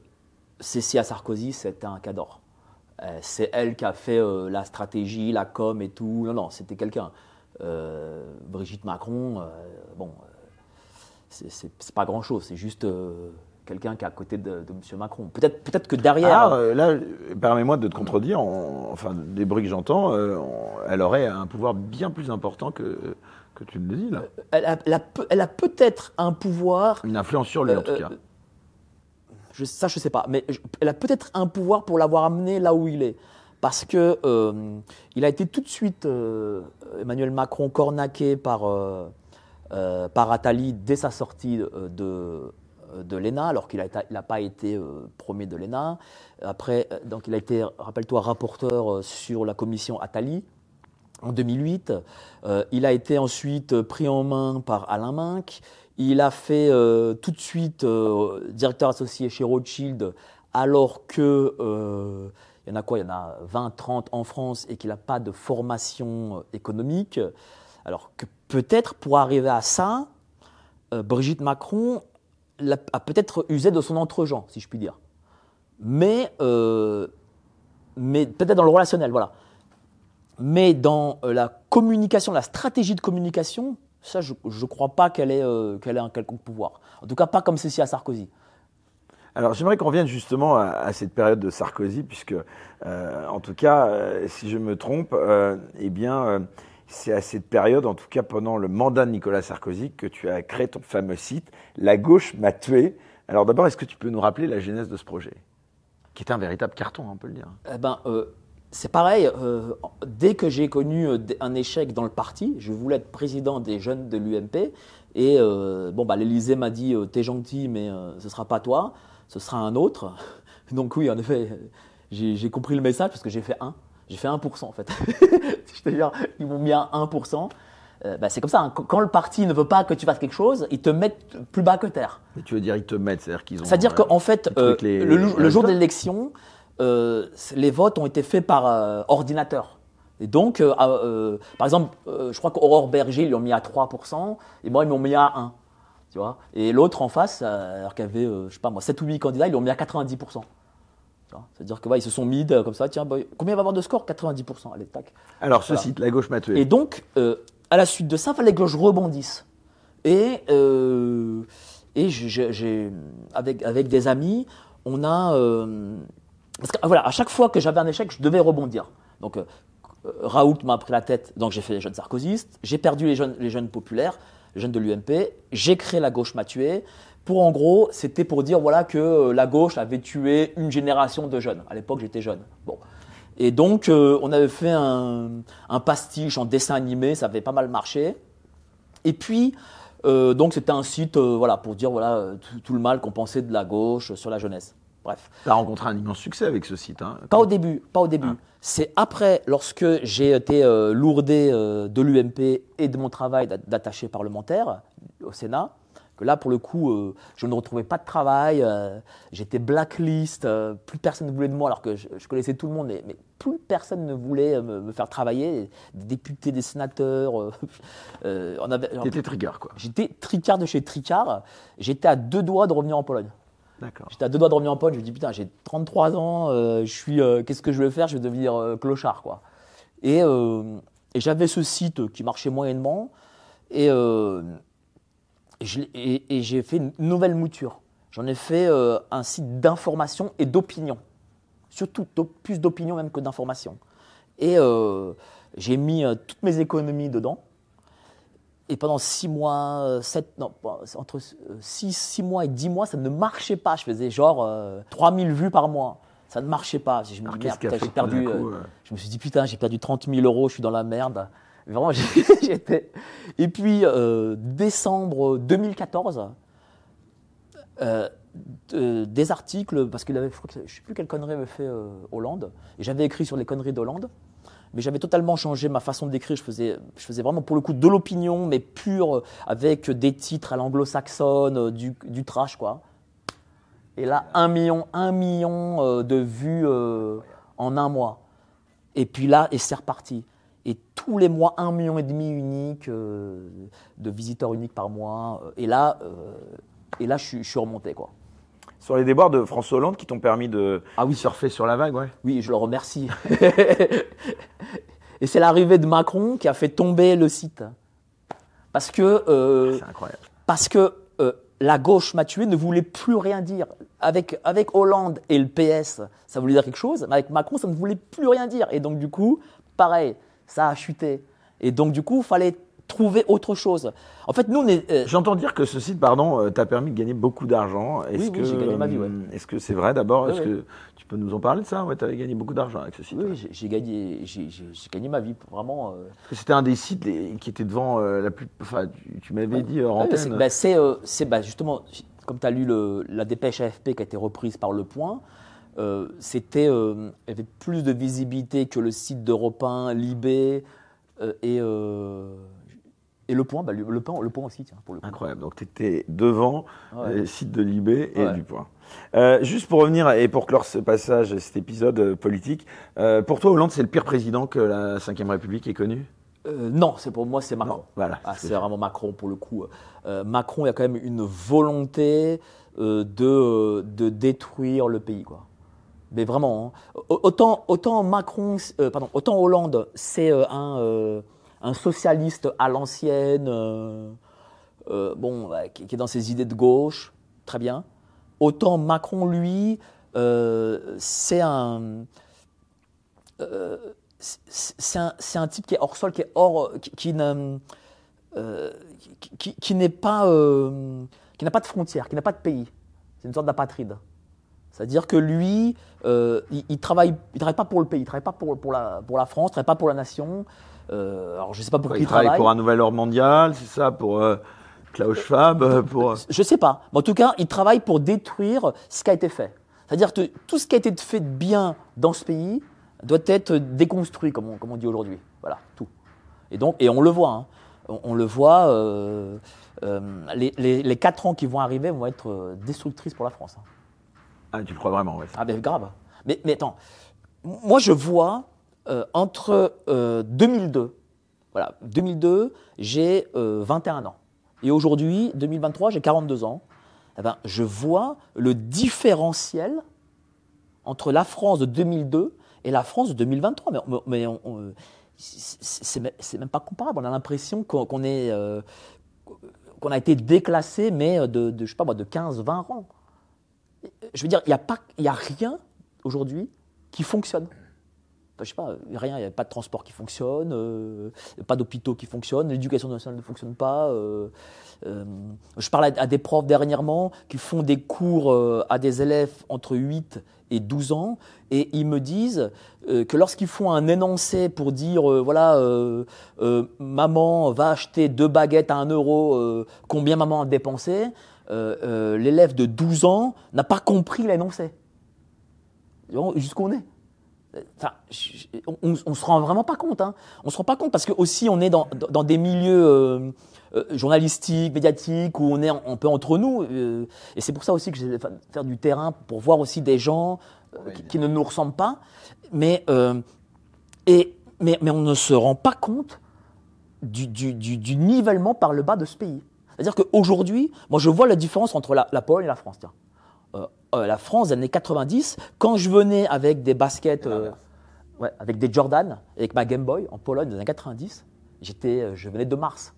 Cécilia Sarkozy, c'était un cador. c'est elle qui a fait la stratégie, la com et tout. Non, non, c'était quelqu'un. Euh, Brigitte Macron, euh, bon, euh, c'est pas grand-chose, c'est juste quelqu'un qui est à côté de, M. Macron. Peut-être peut que derrière. Ah, là, permets-moi de te contredire, enfin, des bruits que j'entends, elle aurait un pouvoir bien plus important que, que tu le dis, là. Elle a, peut-être un pouvoir. Une influence sur lui, en tout cas. Je, ça, je ne sais pas. Mais elle a peut-être un pouvoir pour l'avoir amené là où il est parce que euh, il a été tout de suite euh, Emmanuel Macron cornaqué par euh, par Attali dès sa sortie de de l'ENA, alors qu'il n'a pas été premier de l'ENA. Après, donc il a été, rappelle-toi, rapporteur sur la commission Attali en 2008. il a été ensuite pris en main par Alain Minck. Il a fait tout de suite directeur associé chez Rothschild, alors que il y en a quoi? Il y en a 20, 30 en France et qu'il n'a pas de formation euh, économique. Alors que peut-être pour arriver à ça, euh, Brigitte Macron a peut-être usé de son entre-gens, si je puis dire. Mais, euh, mais peut-être dans le relationnel, voilà. Mais dans la communication, la stratégie de communication, ça, je ne crois pas qu'elle ait, qu'elle ait un quelconque pouvoir. En tout cas, pas comme ceci à Sarkozy. Alors j'aimerais qu'on revienne justement à, cette période de Sarkozy, puisque euh, en tout cas, euh, si je me trompe, euh, eh bien c'est à cette période, en tout cas pendant le mandat de Nicolas Sarkozy, que tu as créé ton fameux site La gauche m'a tué. Alors d'abord, est-ce que tu peux nous rappeler la genèse de ce projet, qui est un véritable carton, on peut le dire. Eh ben, c'est pareil, dès que j'ai connu un échec dans le parti, je voulais être président des jeunes de l'UMP, et bon, bah, l'Élysée m'a dit T'es gentil, mais ce ne sera pas toi ce sera un autre. (laughs) Donc oui, en effet, j'ai compris le message parce que j'ai fait 1. J'ai fait 1% en fait. (laughs) je te jure, ils m'ont mis à 1%. Euh, bah, c'est comme ça, hein. quand le parti ne veut pas que tu fasses quelque chose, ils te mettent plus bas que terre. Mais tu veux dire ils te mettent, c'est-à-dire qu'ils ont. C'est-à-dire qu'en fait, euh, le, jour de l'élection, euh, les votes ont été faits par ordinateur. Et donc, par exemple, je crois qu'Aurore Berger, ils l'ont mis à 3%, et moi, ils m'ont mis à 1 et l'autre en face, euh, alors qu'il y avait, euh, je sais pas moi, 7 ou 8 candidats, ils l'ont mis à 90%. C'est-à-dire que ils se sont mis comme ça, tiens, combien va avoir de score 90%, allez, tac. Alors, ce site, la gauche m'a tué. Et donc, euh, à la suite de ça, il fallait que je rebondisse. Et, et j'ai, avec, avec des amis, on a. parce que voilà, à chaque fois que j'avais un échec, je devais rebondir. Donc, Raoult m'a pris la tête, donc j'ai fait les jeunes sarkozystes, j'ai perdu les jeunes, les jeunes populaires, jeune de l'UMP. J'ai créé la gauche m'a tué. Pour en gros, c'était pour dire voilà que euh, la gauche avait tué une génération de jeunes. À l'époque, j'étais jeune. Bon. Et donc, euh, on avait fait un, pastiche en dessin animé, ça avait pas mal marché. Et puis, euh, donc c'était un site voilà, pour dire voilà, tout, le mal qu'on pensait de la gauche sur la jeunesse. Bref. Tu as rencontré un immense succès avec ce site. Hein. Pas au début, pas au début. Ah. C'est après, lorsque j'ai été euh, lourdé euh, de l'UMP et de mon travail d'a- d'attaché parlementaire au Sénat, que là, pour le coup, euh, je ne retrouvais pas de travail, j'étais blacklist, plus personne ne voulait de moi, alors que je, je connaissais tout le monde, mais, mais plus personne ne voulait me, me faire travailler, des députés, des sénateurs. (laughs) on avait, trigger, quoi. J'étais tricard de chez tricard, j'étais à deux doigts de revenir en Pologne. J'étais à deux doigts de revenir en Pologne. Je me dis, putain, j'ai 33 ans, euh, euh, qu'est-ce que je vais faire? Je vais devenir euh, clochard, quoi. Et, j'avais ce site qui marchait moyennement. Et, et j'ai fait une nouvelle mouture. J'en ai fait un site d'information et d'opinion. Surtout plus d'opinion même que d'information. Et j'ai mis toutes mes économies dedans. Et pendant six mois, euh, sept, non, entre 6, six mois et 10 mois, ça ne marchait pas. Je faisais genre euh, 3000 vues par mois. Ça ne marchait pas. Je me Alors, merde, putain, perdu. coup, euh, euh, je suis dit, putain, j'ai perdu 30 000 euros, je suis dans la merde. Vraiment, (laughs) j'étais. Et puis, euh, décembre 2014, euh, de- des articles, parce qu'il avait, je crois que- je sais plus quelle connerie avait fait euh, Hollande, et j'avais écrit sur les conneries d'Hollande, mais j'avais totalement changé ma façon d'écrire. Je faisais, je faisais vraiment pour le coup de l'opinion, mais pure, avec des titres à l'anglo-saxonne, euh, du, du trash, quoi. Et là, un million, un million euh, de vues euh, en un mois. Et puis là, et c'est reparti. Et tous les mois, un million et demi unique de visiteurs uniques par mois. Et là, et là, je, je suis remonté, quoi. Sur les déboires de François Hollande qui t'ont permis de Ah oui. surfer sur la vague, ouais. Oui, je le remercie. (laughs) et c'est l'arrivée de Macron qui a fait tomber le site. Parce que, euh, C'est incroyable. parce que euh, la gauche m'a tué ne voulait plus rien dire. Avec, avec Hollande et le PS, ça voulait dire quelque chose, mais avec Macron, ça ne voulait plus rien dire. Et donc, du coup, pareil, ça a chuté. Et donc, du coup, il fallait trouver autre chose. En fait, nous, on est. euh, J'entends dire que ce site, pardon, euh, t'a permis de gagner beaucoup d'argent. Est-ce Oui, oui, que j'ai gagné ma vie, ouais. euh, Est-ce que c'est vrai d'abord? Oui, Est-ce que tu peux nous en parler de ça? Ouais, t'avais gagné beaucoup d'argent avec ce site. oui, j'ai- gagné, j'ai- gagné ma vie, vraiment. euh, C'était un des sites les- qui était devant euh, la plus. Enfin, tu, tu m'avais dit c'est antenne. bah, c'est, bah, justement, comme tu as lu le- la dépêche AFP qui a été reprise par Le Point, c'était, il y avait plus de visibilité que le site d'Europe 1, Libé et, et Le Point, bah, le, le Point, le Point aussi, tiens, pour le coup. Incroyable. Donc, tu étais devant Ouais. les sites de Libé et Ouais. du Point. Euh, juste pour revenir et pour clore ce passage, cet épisode euh, politique, euh, pour toi, Hollande, c'est le pire président que la Ve République ait connu? Euh, non, c'est pour moi, c'est Macron. Non, voilà. Ah, c'est vraiment Macron pour le coup. Macron, il y a quand même une volonté de, de détruire le pays, quoi. Mais vraiment, hein. Au- autant, autant Macron, pardon, autant Hollande, c'est un, un socialiste à l'ancienne, euh, euh, bon, ouais, qui, est dans ses idées de gauche, très bien. Autant Macron, lui, euh, c'est un, c'est- un, un type qui est hors sol, qui est hors, qui, ne- n'est pas, qui n'a pas de frontières, qui n'a pas de pays. C'est une sorte d'apatride. C'est-à-dire que lui, il, il travaille, il travaille pas pour le pays, il travaille pas pour, pour la, pour la France, il travaille pas pour la nation. Euh, alors je sais pas pour qui il il travaille. pour un nouvel ordre mondial, c'est ça Pour euh, Klaus Schwab euh, pour... Je sais pas. Mais en tout cas, il travaille pour détruire ce qui a été fait. C'est-à-dire que tout ce qui a été fait de bien dans ce pays doit être déconstruit, comme on, comme on dit aujourd'hui. Voilà, tout. Et donc, et on le voit. hein. On, on le voit. euh, euh, les, les, les quatre ans qui vont arriver vont être euh, destructrices pour la France. hein. Ah, tu le crois vraiment, ouais. Ah ben grave. Mais, mais attends, moi je vois euh, entre euh, 2002, voilà, 2002, j'ai euh, 21 ans. Et aujourd'hui, 2023, j'ai 42 ans. Eh ben, je vois le différentiel entre la France de 2002 et la France de 2023. Mais, mais- même- pas comparable. On a l'impression qu'on euh, a été déclassé, mais de, de, je sais pas moi, de 15, 20 rangs je veux dire, il n'y a, a rien aujourd'hui qui fonctionne. Je sais pas, rien, il n'y a pas de transport qui fonctionne, euh, pas d'hôpitaux qui fonctionnent, l'éducation nationale ne fonctionne pas. euh, euh, je parle à, à des profs dernièrement qui font des cours à des élèves entre 8 et 12 ans et ils me disent que lorsqu'ils font un énoncé pour dire voilà maman va acheter deux baguettes à 1 euro, combien maman a dépensé, l'élève de 12 ans n'a pas compris l'énoncé. jusqu'où on est. Enfin, on, on, se rend vraiment pas compte. Hein. On se rend pas compte parce que aussi on est dans, dans des milieux euh, euh, journalistiques, médiatiques où on est un peu entre nous. Euh, et c'est pour ça aussi que j'ai faire du terrain pour voir aussi des gens qui, ne nous ressemblent pas. Mais, et, mais, mais on ne se rend pas compte du, du, du, du nivellement par le bas de ce pays. C'est-à-dire qu'aujourd'hui, moi je vois la différence entre la, la Pologne et la France. Tiens. Euh, euh, la France des années 90, quand je venais avec des baskets, euh, ouais, avec des Jordan, avec ma Game Boy en Pologne des années 90, j'étais, je venais de Mars.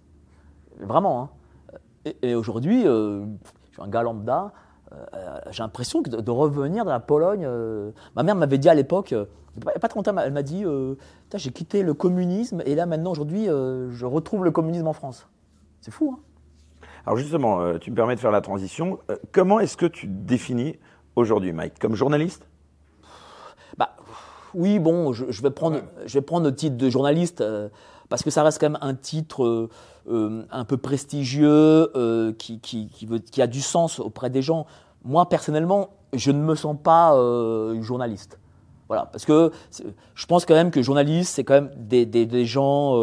Vraiment. Hein. Et, aujourd'hui, je suis un gars lambda. j'ai l'impression de, de, revenir dans la Pologne. ma mère m'avait dit à l'époque, pas trop longtemps, elle m'a dit J'ai quitté le communisme et là maintenant, aujourd'hui, je retrouve le communisme en France. C'est fou, hein alors justement, euh, tu me permets de faire la transition. Euh, comment est-ce que tu te définis aujourd'hui, Mike? Comme journaliste? Bah, Oui, bon, je, vais prendre, je vais prendre le titre de journaliste euh, parce que ça reste quand même un titre un peu prestigieux qui, qui, qui, veut, qui, a du sens auprès des gens. Moi, personnellement, je ne me sens pas journaliste. Voilà, parce que je pense quand même que journaliste, c'est quand même des, des, des gens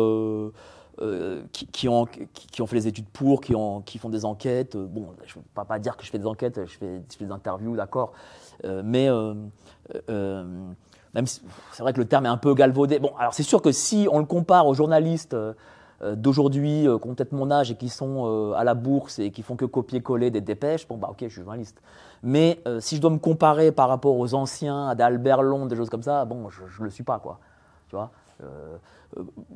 euh, qui, ont, qui, ont, fait les études pour, qui, ont, qui font des enquêtes. Euh, bon, je ne vais pas dire que je fais des enquêtes, je fais, des interviews, d'accord. Euh, mais c'est vrai que le terme est un peu galvaudé. Bon, alors c'est sûr que si on le compare aux journalistes d'aujourd'hui qui ont peut-être mon âge et qui sont à la bourse et qui font que copier-coller des dépêches, bon, bah ok, je suis journaliste. Mais si je dois me comparer par rapport aux anciens, à d'Albert Long, des choses comme ça, bon, je ne le suis pas, quoi. Tu vois?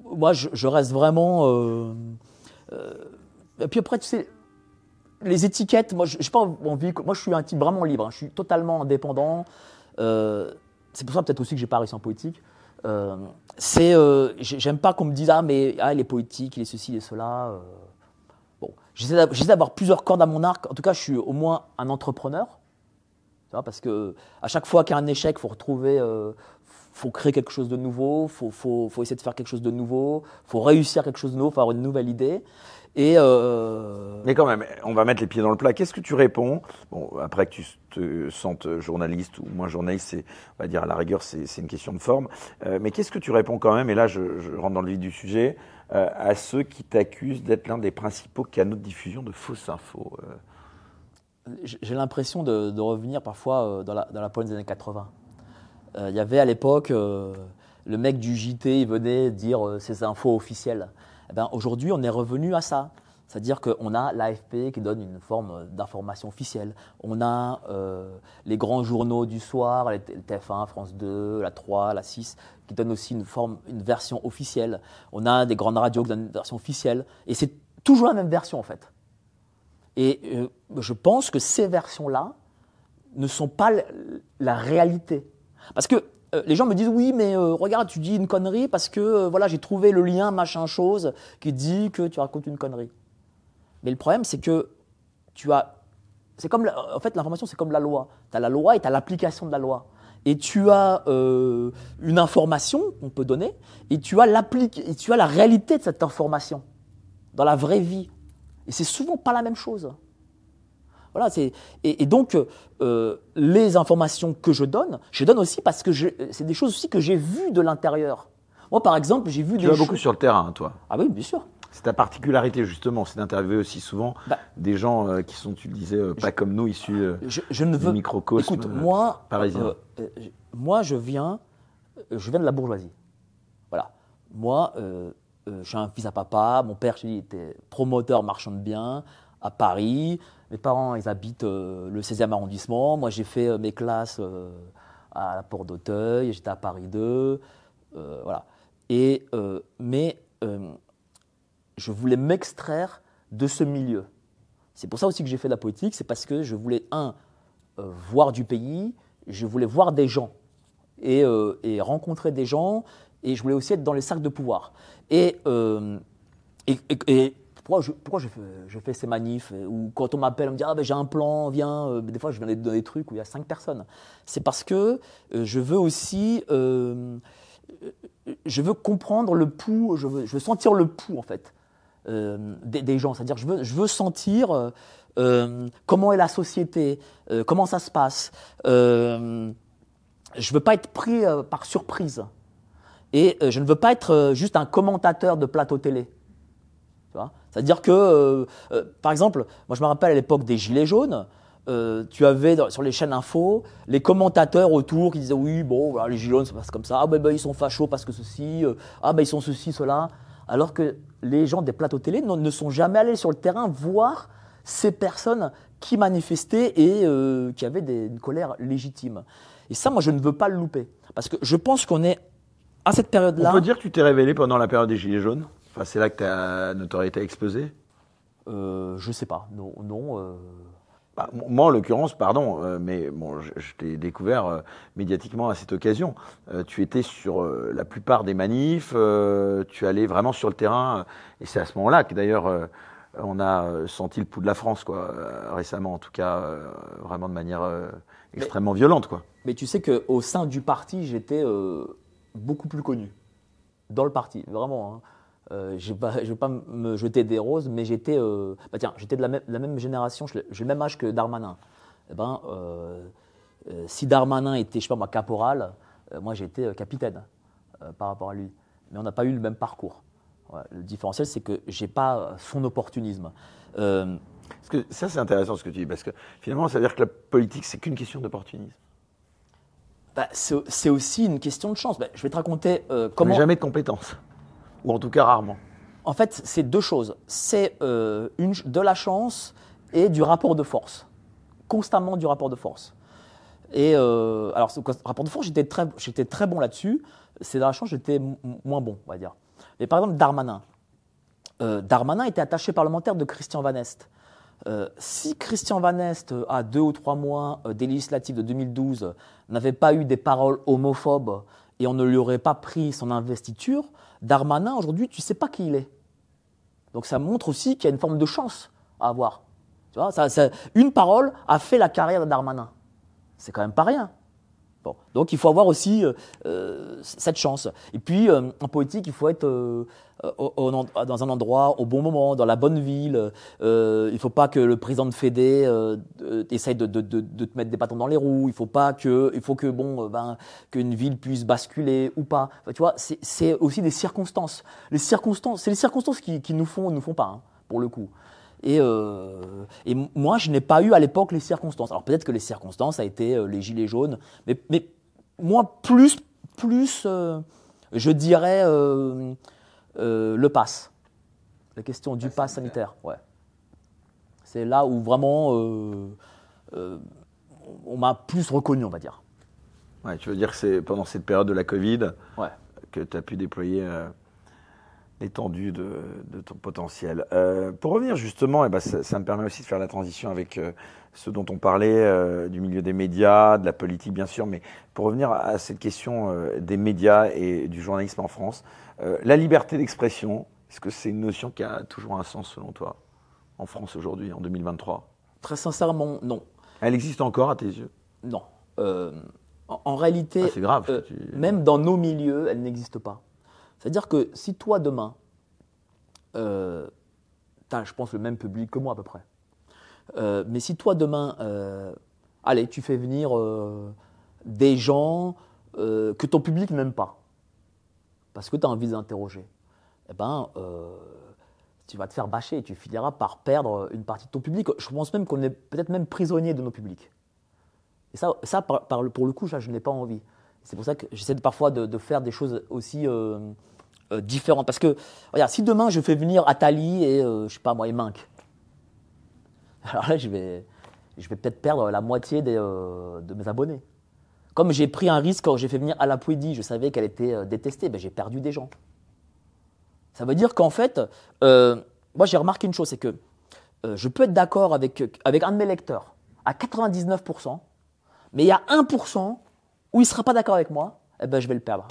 Moi, je, reste vraiment. Euh, euh, et puis après, tu sais, les étiquettes, moi, je pas. Moi, je suis un type vraiment libre. Hein. je suis totalement indépendant. c'est pour ça peut-être aussi que j'ai pas réussi en politique. c'est, j'aime pas qu'on me dise ah mais ah, il est politique, il est ceci, il est cela. bon, j'essaie d'avoir plusieurs cordes à mon arc. En tout cas, je suis au moins un entrepreneur. parce que à chaque fois qu'il y a un échec, faut retrouver, faut créer quelque chose de nouveau, faut, faut, faut, essayer de faire quelque chose de nouveau, faut réussir quelque chose de nouveau, faut avoir une nouvelle idée. Et euh... Mais quand même, on va mettre les pieds dans le plat. Qu'est-ce que tu réponds? Bon, après que tu te sentes journaliste ou moins journaliste, c'est, on va dire à la rigueur, c'est une question de forme. Euh, mais qu'est-ce que tu réponds quand même Et là, je, je, rentre dans le vif du sujet euh, à ceux qui t'accusent d'être l'un des principaux canaux de diffusion de fausses infos. Euh? J'ai l'impression de, de, revenir parfois euh, dans la, dans la des années 80. Euh, il y avait à l'époque euh, le mec du JT, il venait dire euh, ses infos officielles. Eh ben, Aujourd'hui, on est revenu à ça. C'est-à-dire qu'on a l'AFP qui donne une forme d'information officielle. On a les grands journaux du soir, les TF1, France 2, la 3, la 6, qui donnent aussi une, forme, une version officielle. On a des grandes radios qui donnent une version officielle. Et c'est toujours la même version, en fait. Et je pense que ces versions-là ne sont pas la réalité. Parce que euh, les gens me disent oui, mais euh, regarde, tu dis une connerie parce que euh, voilà, j'ai trouvé le lien machin chose qui dit que tu racontes une connerie. Mais le problème, c'est que tu as. C'est comme. en fait, l'information, c'est comme la loi. Tu as la loi et tu as l'application de la loi. Et tu as une information qu'on peut donner et tu as, et tu as la réalité de cette information dans la vraie vie. Et c'est souvent pas la même chose. Voilà, et, et, donc, euh, les informations que je donne, je donne aussi parce que c'est des choses aussi que j'ai vues de l'intérieur. Moi, par exemple, j'ai vu tu des. vas beaucoup sur le terrain, toi. Ah oui, bien sûr. C'est ta particularité, justement, c'est d'interviewer aussi souvent bah, des gens euh, qui sont, tu le disais, euh, pas comme nous, issus je, je ne veux, microcosme Écoute, moi, parisien. moi, je viens, je viens de la bourgeoisie. Voilà. Moi, suis un fils à papa. Mon père, je dis, était promoteur marchand de biens à Paris. Mes parents, ils habitent euh, le 16e arrondissement. Moi, j'ai fait euh, mes classes euh, à la Porte d'Auteuil, j'étais à Paris 2. voilà. Et, mais je voulais m'extraire de ce milieu. C'est pour ça aussi que j'ai fait de la politique, c'est parce que je voulais, un, voir du pays, je voulais voir des gens et, rencontrer des gens, et je voulais aussi être dans les cercles de pouvoir. Pourquoi je, fais, ces manifs Ou quand on m'appelle, on me dit Ah ben j'ai un plan, viens. Euh, des fois, je viens dans des trucs où il y a cinq personnes. C'est parce que euh, je veux aussi. Euh, je veux comprendre le pouls, je veux, sentir le pouls, en fait, des, gens. C'est-à-dire, je veux, je veux sentir comment est la société, comment ça se passe. je veux pas être pris par surprise. Et je ne veux pas être juste un commentateur de plateau télé. C'est-à-dire que, par exemple, moi je me rappelle à l'époque des Gilets jaunes, euh, tu avais sur les chaînes info les commentateurs autour qui disaient oui bon les gilets ça passe comme ça. Ah ben, ben, ils sont fachos parce que ceci euh, ah ben ils sont ceci cela. Alors que les gens des plateaux télé ne, sont jamais allés sur le terrain voir ces personnes qui manifestaient et euh, qui avaient des, une colère légitime. Et ça moi je ne veux pas le louper. Parce que je pense qu'on est à cette période là on peut dire que tu t'es révélé pendant la période des gilets jaunes? Enfin c'est là que ta notoriété a explosé euh, je sais pas non non bah, moi, en l'occurrence, pardon, euh, mais bon, je, t'ai découvert euh, médiatiquement à cette occasion. Euh, tu étais sur la plupart des manifs, tu allais vraiment sur le terrain, et c'est à ce moment-là que d'ailleurs on a senti le pouls de la France, quoi, récemment, en tout cas, vraiment de manière extrêmement violente, quoi. Mais tu sais qu'au sein du parti, j'étais beaucoup plus connu dans le parti, vraiment. Hein. Euh, je ne vais pas me jeter des roses, mais j'étais euh, bah tiens, j'étais de la même, la même génération, j'ai le même âge que Darmanin. Eh ben, euh, si Darmanin était, je sais pas moi, caporal, moi j'étais capitaine par rapport à lui. Mais on n'a pas eu le même parcours. le différentiel, c'est que j'ai pas son opportunisme. Parce que ça, c'est intéressant ce que tu dis, parce que finalement, ça veut dire que la politique, c'est qu'une question d'opportunisme. Bah, c'est aussi une question de chance. Bah, je vais te raconter comment. Mais jamais de compétences ou en tout cas rarement En fait, c'est deux choses. C'est euh, de la chance et du rapport de force. Constamment du rapport de force. Et euh, alors, rapport de force, j'étais très, bon là-dessus. C'est de la chance, j'étais moins bon, on va dire. Mais par exemple, Darmanin. Euh, Darmanin était attaché parlementaire de Christian Van Est. si Christian Van Est, à deux ou trois mois des législatives de 2012, n'avait pas eu des paroles homophobes et on ne lui aurait pas pris son investiture, Darmanin, aujourd'hui, tu ne sais pas qui il est. Donc ça montre aussi qu'il y a une forme de chance à avoir. Tu vois, ça, une parole a fait la carrière de Darmanin. C'est quand même pas rien. Donc il faut avoir aussi euh, euh, cette chance. Et puis euh, en politique, il faut être dans un endroit au bon moment, dans la bonne ville. il ne faut pas que le président de Fédé essaye de, te mettre des bâtons dans les roues. Il faut pas que, il faut que bon, ben, qu'une ville puisse basculer ou pas. tu vois, c'est aussi des circonstances. Les circonstances, c'est les circonstances qui, qui nous font, nous font pas, hein, pour le coup. Et, euh, et moi, je n'ai pas eu à l'époque les circonstances. Alors peut-être que les circonstances, ça a été euh, les gilets jaunes, mais, mais moi, plus, plus euh, je dirais le pass. La question du pass sanitaire. Ouais. C'est là où vraiment on m'a plus reconnu, on va dire. Ouais, tu veux dire que c'est pendant cette période de la Covid que tu as pu déployer l'étendue de, ton potentiel. Euh, pour revenir justement, et eh ben, ça, me permet aussi de faire la transition avec euh, ce dont on parlait, euh, du milieu des médias, de la politique bien sûr, mais pour revenir à, cette question des médias et du journalisme en France, la liberté d'expression, est-ce que c'est une notion qui a toujours un sens selon toi en France aujourd'hui, en 2023 Très sincèrement, non. Elle existe encore à tes yeux? Non. En, réalité, ah, même dans nos milieux, elle n'existe pas. C'est-à-dire que si toi, demain, euh, as, je pense, le même public que moi à peu près, euh, mais si toi, demain, euh, allez, tu fais venir des gens que ton public n'aime pas, parce que tu as envie d'interroger, eh ben, tu vas te faire bâcher, tu finiras par perdre une partie de ton public. Je pense même qu'on est peut-être même prisonnier de nos publics. Et ça, ça pour le coup, je n'ai pas envie. C'est pour ça que j'essaie parfois de, faire des choses aussi euh, différentes. Parce que, regarde, si demain je fais venir Atali et, euh, je sais pas moi, et Mink, (laughs) alors là, je vais, je vais peut-être perdre la moitié euh, de mes abonnés. Comme j'ai pris un risque quand j'ai fait venir Alapouidi, je savais qu'elle était détestée, ben, j'ai perdu des gens. Ça veut dire qu'en fait, moi j'ai remarqué une chose, c'est que je peux être d'accord avec, avec un de mes lecteurs à 99%, mais il y a 1% où il ne sera pas d'accord avec moi, eh ben, je vais le perdre.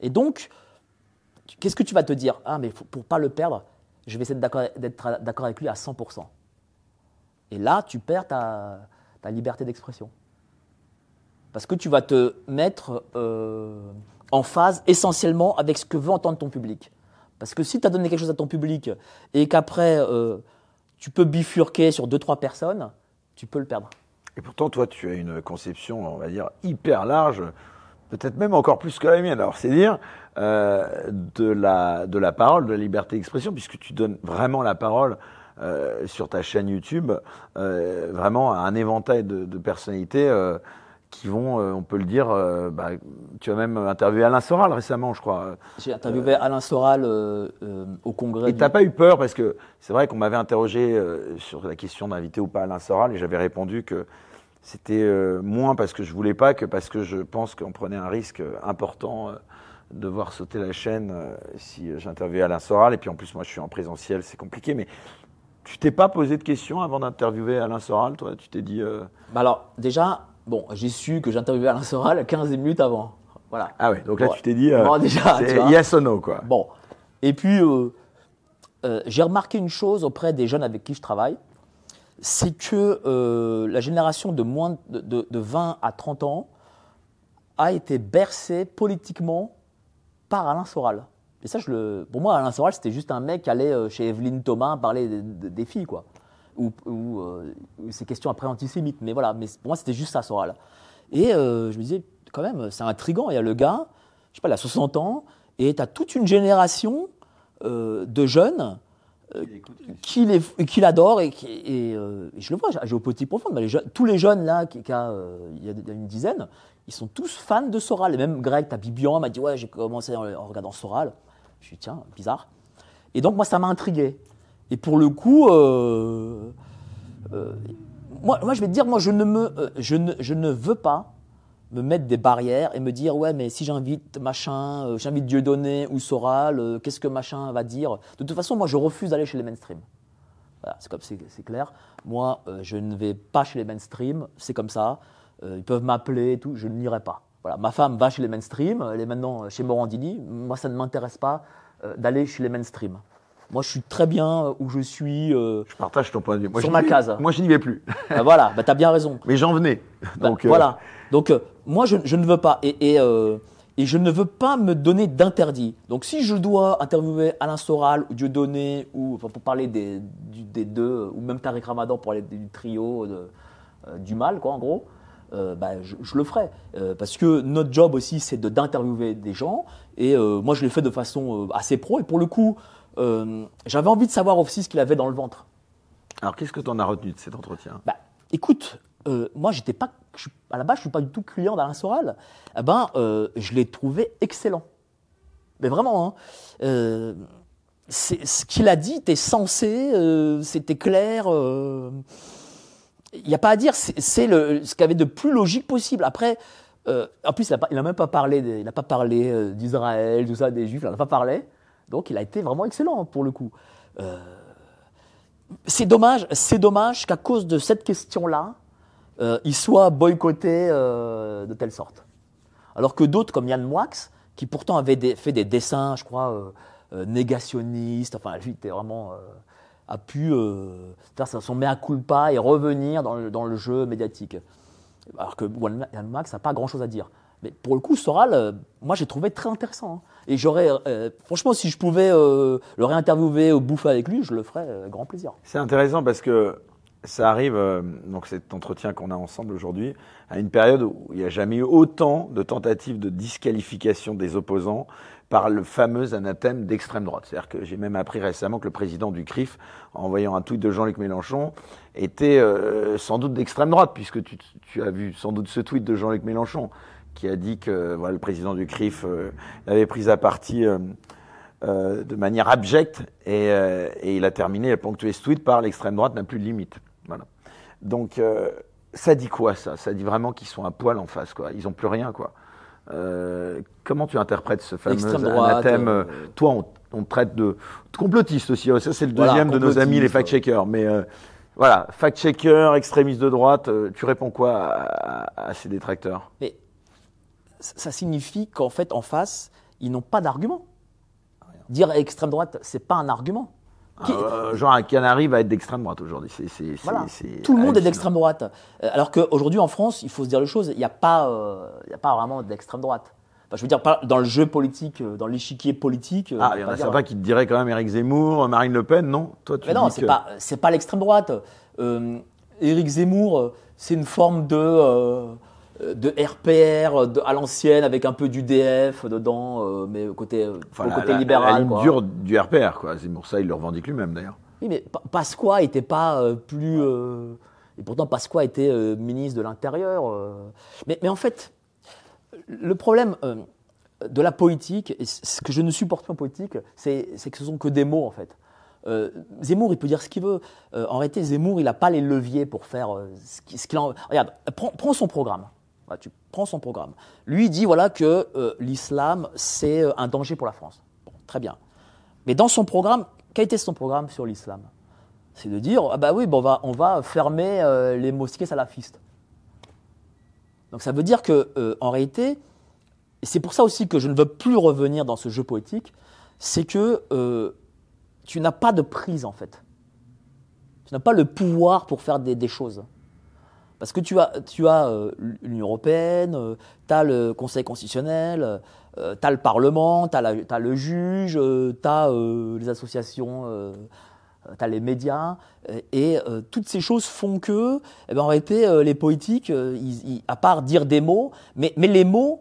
Et donc, qu'est-ce que tu vas te dire? Ah, mais pour pas le perdre, je vais essayer d'être d'accord avec lui à 100%. Et là, tu perds ta, liberté d'expression. Parce que tu vas te mettre euh, en phase essentiellement avec ce que veut entendre ton public. Parce que si tu as donné quelque chose à ton public et qu'après, euh, tu peux bifurquer sur deux, trois personnes, tu peux le perdre. Et pourtant, toi, tu as une conception, on va dire, hyper large, peut-être même encore plus que la mienne. Alors, c'est dire euh, de la de la parole, de la liberté d'expression, puisque tu donnes vraiment la parole euh, sur ta chaîne YouTube, euh, vraiment à un éventail de, de personnalités euh, qui vont, euh, on peut le dire, euh, bah, tu as même interviewé Alain Soral récemment, je crois. J'ai interviewé Alain Soral euh, euh, au congrès. Et du- t'as pas eu peur parce que c'est vrai qu'on m'avait interrogé euh, sur la question d'inviter ou pas Alain Soral et j'avais répondu que c'était euh, moins parce que je voulais pas que parce que je pense qu'on prenait un risque euh, important euh, de voir sauter la chaîne si j'interviewais Alain Soral et puis en plus moi je suis en présentiel c'est compliqué mais tu t'es pas posé de questions avant d'interviewer Alain Soral toi? Tu t'es dit euh, Bah alors, déjà, bon, j'ai su que j'interviewais Alain Soral 15 minutes avant. Voilà. ah ouais donc là Bon, tu t'es dit euh, bon, déjà, c'est tu vois. yes or no quoi Bon. Et puis, euh, j'ai remarqué une chose auprès des jeunes avec qui je travaille, c'est que euh, la génération de moins de, de- de 20 à 30 ans a été bercée politiquement par Alain Soral. Et ça, je le, pour moi, Alain Soral, c'était juste un mec qui allait euh, chez Evelyne Thomas parler des, filles, quoi. Ou, ou, euh, ces questions après antisémites. Mais voilà, mais pour moi, c'était juste ça, Soral. Et je me disais, quand même, c'est intriguant. Il y a le gars, je sais pas, il a 60 ans, et tu as toute une génération de jeunes euh, qui les- qui l'adorent et, qui- et, euh, et je le vois, j'ai au petit profond, mais les jeunes- tous les jeunes là, qui, qui a, euh, il y a une dizaine, ils sont tous fans de Soral. Et même Greg Tabibian m'a dit Ouais, j'ai commencé en, en regardant Soral. Je suis Tiens, bizarre. Et donc, moi, ça m'a intrigué. Et pour le coup, euh, moi, moi, je vais te dire, moi, je ne, me, je, ne, je ne veux pas me mettre des barrières et me dire ouais mais si j'invite machin, euh, j'invite Dieudonné ou Soral, euh, qu'est-ce que machin va dire? De toute façon, moi je refuse d'aller chez les mainstream. Voilà, c'est comme c'est c'est clair. Moi, euh, je ne vais pas chez les mainstream, c'est comme ça. Euh, ils peuvent m'appeler et tout, je n'irai pas. Voilà, ma femme va chez les mainstream, elle est maintenant chez Morandini. Moi, ça ne m'intéresse pas euh, d'aller chez les mainstream. Moi, je suis très bien euh, où je suis. euh, je partage ton point de vue moi, Sur ma vais- case. moi je n'y vais plus bah voilà, bah, t'as bien raison. (laughs) mais j'en venais Bah, donc euh, voilà. Donc euh, moi je, je ne veux pas. Et, et, euh, et je ne veux pas me donner d'interdit. Donc si je dois interviewer Alain Soral ou Dieudonné ou enfin, pour parler des, du- des deux ou même Tariq Ramadan pour parler du trio de- euh, du mal quoi en gros. bah, je, je le ferai. Parce que notre job aussi c'est de d'interviewer des gens. Et moi je l'ai fait de façon assez pro. Et pour le coup j'avais envie de savoir aussi ce qu'il avait dans le ventre. Alors qu'est-ce que tu en as retenu de cet entretien? Bah, écoute, moi, j'étais pas, à la base, je suis pas du tout client d'Alain Soral. Eh ben, euh, je l'ai trouvé excellent. Mais vraiment, hein, euh, ce qu'il a dit était sensé, euh, c'était clair. Il n'y a pas à dire, c'est ce qu'il y avait de plus logique possible. Après, en plus, il n'a même pas parlé, il pas parlé d'Israël, tout ça, des Juifs, il n'en a pas parlé. Donc, il a été vraiment excellent pour le coup. C'est dommage, c'est dommage qu'à cause de cette question-là, euh, il soit boycotté euh, de telle sorte. Alors que d'autres, comme Yann Moix, qui pourtant avait fait des dessins, je crois, euh, euh, négationnistes, enfin, lui, était vraiment, euh, a pu faire son mea culpa et revenir dans le, jeu médiatique. Alors que Yann Moix n'a pas grand-chose à dire. Mais pour le coup, Soral, moi, j'ai trouvé très intéressant. hein. Et j'aurais, franchement, si je pouvais le réinterviewer ou bouffer avec lui, je le ferais euh, grand plaisir. C'est intéressant parce que ça arrive, euh, donc cet entretien qu'on a ensemble aujourd'hui, à une période où il n'y a jamais eu autant de tentatives de disqualification des opposants par le fameux anathème d'extrême droite. C'est-à-dire que j'ai même appris récemment que le président du CRIF, en voyant un tweet de Jean-Luc Mélenchon, était euh, sans doute d'extrême droite, puisque tu, tu as vu sans doute ce tweet de Jean-Luc Mélenchon, qui a dit que voilà, le président du CRIF euh, avait pris à partie euh, de manière abjecte et, euh, et il a terminé, il a ponctué ce tweet par l'extrême droite n'a plus de limite. Donc euh, ça dit quoi ça? Ça dit vraiment qu'ils sont à poil en face, quoi. Ils n'ont plus rien, quoi. Euh, comment tu interprètes ce fameux droite, anathème euh, Toi, on, on te traite de, de complotiste aussi. Ça, c'est le Voilà, deuxième de nos amis, les fact-checkers. Mais euh, voilà, fact-checker, extrémiste de droite, euh, tu réponds quoi à, à- à ces détracteurs? Mais ça signifie qu'en fait, en face, ils n'ont pas d'argument. Dire extrême droite, c'est pas un argument. Qui- Euh, Genre un canari va être d'extrême droite aujourd'hui. Voilà. Tout le monde est d'extrême droite. Euh, Alors qu'aujourd'hui, en France, il faut se dire les choses, il n'y a, pas, euh, il y a pas vraiment d'extrême droite. Enfin, je veux dire, pas dans le jeu politique, euh, dans l'échiquier politique. euh, Ah, il y en a certains qui te diraient quand même Éric Zemmour, Marine Le Pen, non? Toi, tu Mais non, dis c'est que- pas, c'est pas l'extrême droite. Euh, Éric Zemmour, c'est une forme de, de RPR de- à l'ancienne avec un peu d'UDF dedans, euh, mais côté, euh, Enfin, au la- côté la- la libéral. ligne quoi. dure du RPR, quoi. Zemmour, ça, il le revendique lui-même, d'ailleurs. Oui, mais Pa- Pasqua n'était pas euh, plus. euh, et pourtant, Pasqua était euh, ministre de l'Intérieur. euh. Mais, mais en fait, le problème euh, de la politique, et ce que je ne supporte pas en politique, c'est c'est que ce sont que des mots, en fait. Euh, Zemmour, il peut dire ce qu'il veut. Euh, en réalité, Zemmour, il n'a pas les leviers pour faire euh, ce qu'il en. Regarde, prends, prends son programme. Voilà, tu prends son programme. Lui, dit voilà que euh, l'islam, c'est euh, un danger pour la France. Bon, très bien. Mais dans son programme, quel était son programme sur l'islam? C'est de dire ah bah oui, bon, on, va, on va fermer euh, les mosquées salafistes. Donc ça veut dire que en réalité, et c'est pour ça aussi que je ne veux plus revenir dans ce jeu poétique, c'est que tu n'as pas de prise en fait. Tu n'as pas le pouvoir pour faire des choses. Parce que tu as, tu as euh, l'Union européenne, tu as le Conseil constitutionnel, tu as le Parlement, tu as, le juge, tu as les associations, tu as les médias. euh, et euh, toutes ces choses font que, eh ben, en réalité, euh, les politiques, euh, ils- ils- à part dire des mots, mais, mais les mots,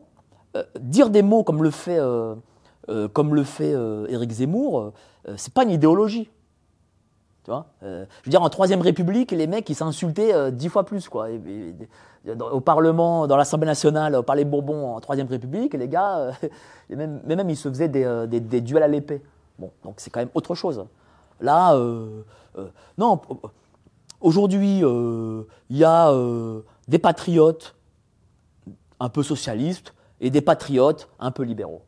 euh, dire des mots comme le fait, euh, euh, comme le fait euh, Éric Zemmour, euh, euh, c'est pas une idéologie. Tu vois Euh, je veux dire, en Troisième République, les mecs, ils s'insultaient euh, dix fois plus. Quoi. Au Parlement, dans l'Assemblée nationale, au Palais Bourbon, en Troisième République, les gars, euh, (laughs) et même, mais même, ils se faisaient des, euh, des- des duels à l'épée. Bon, donc c'est quand même autre chose. Là, non, aujourd'hui, il y a des patriotes un peu socialistes et des patriotes un peu libéraux.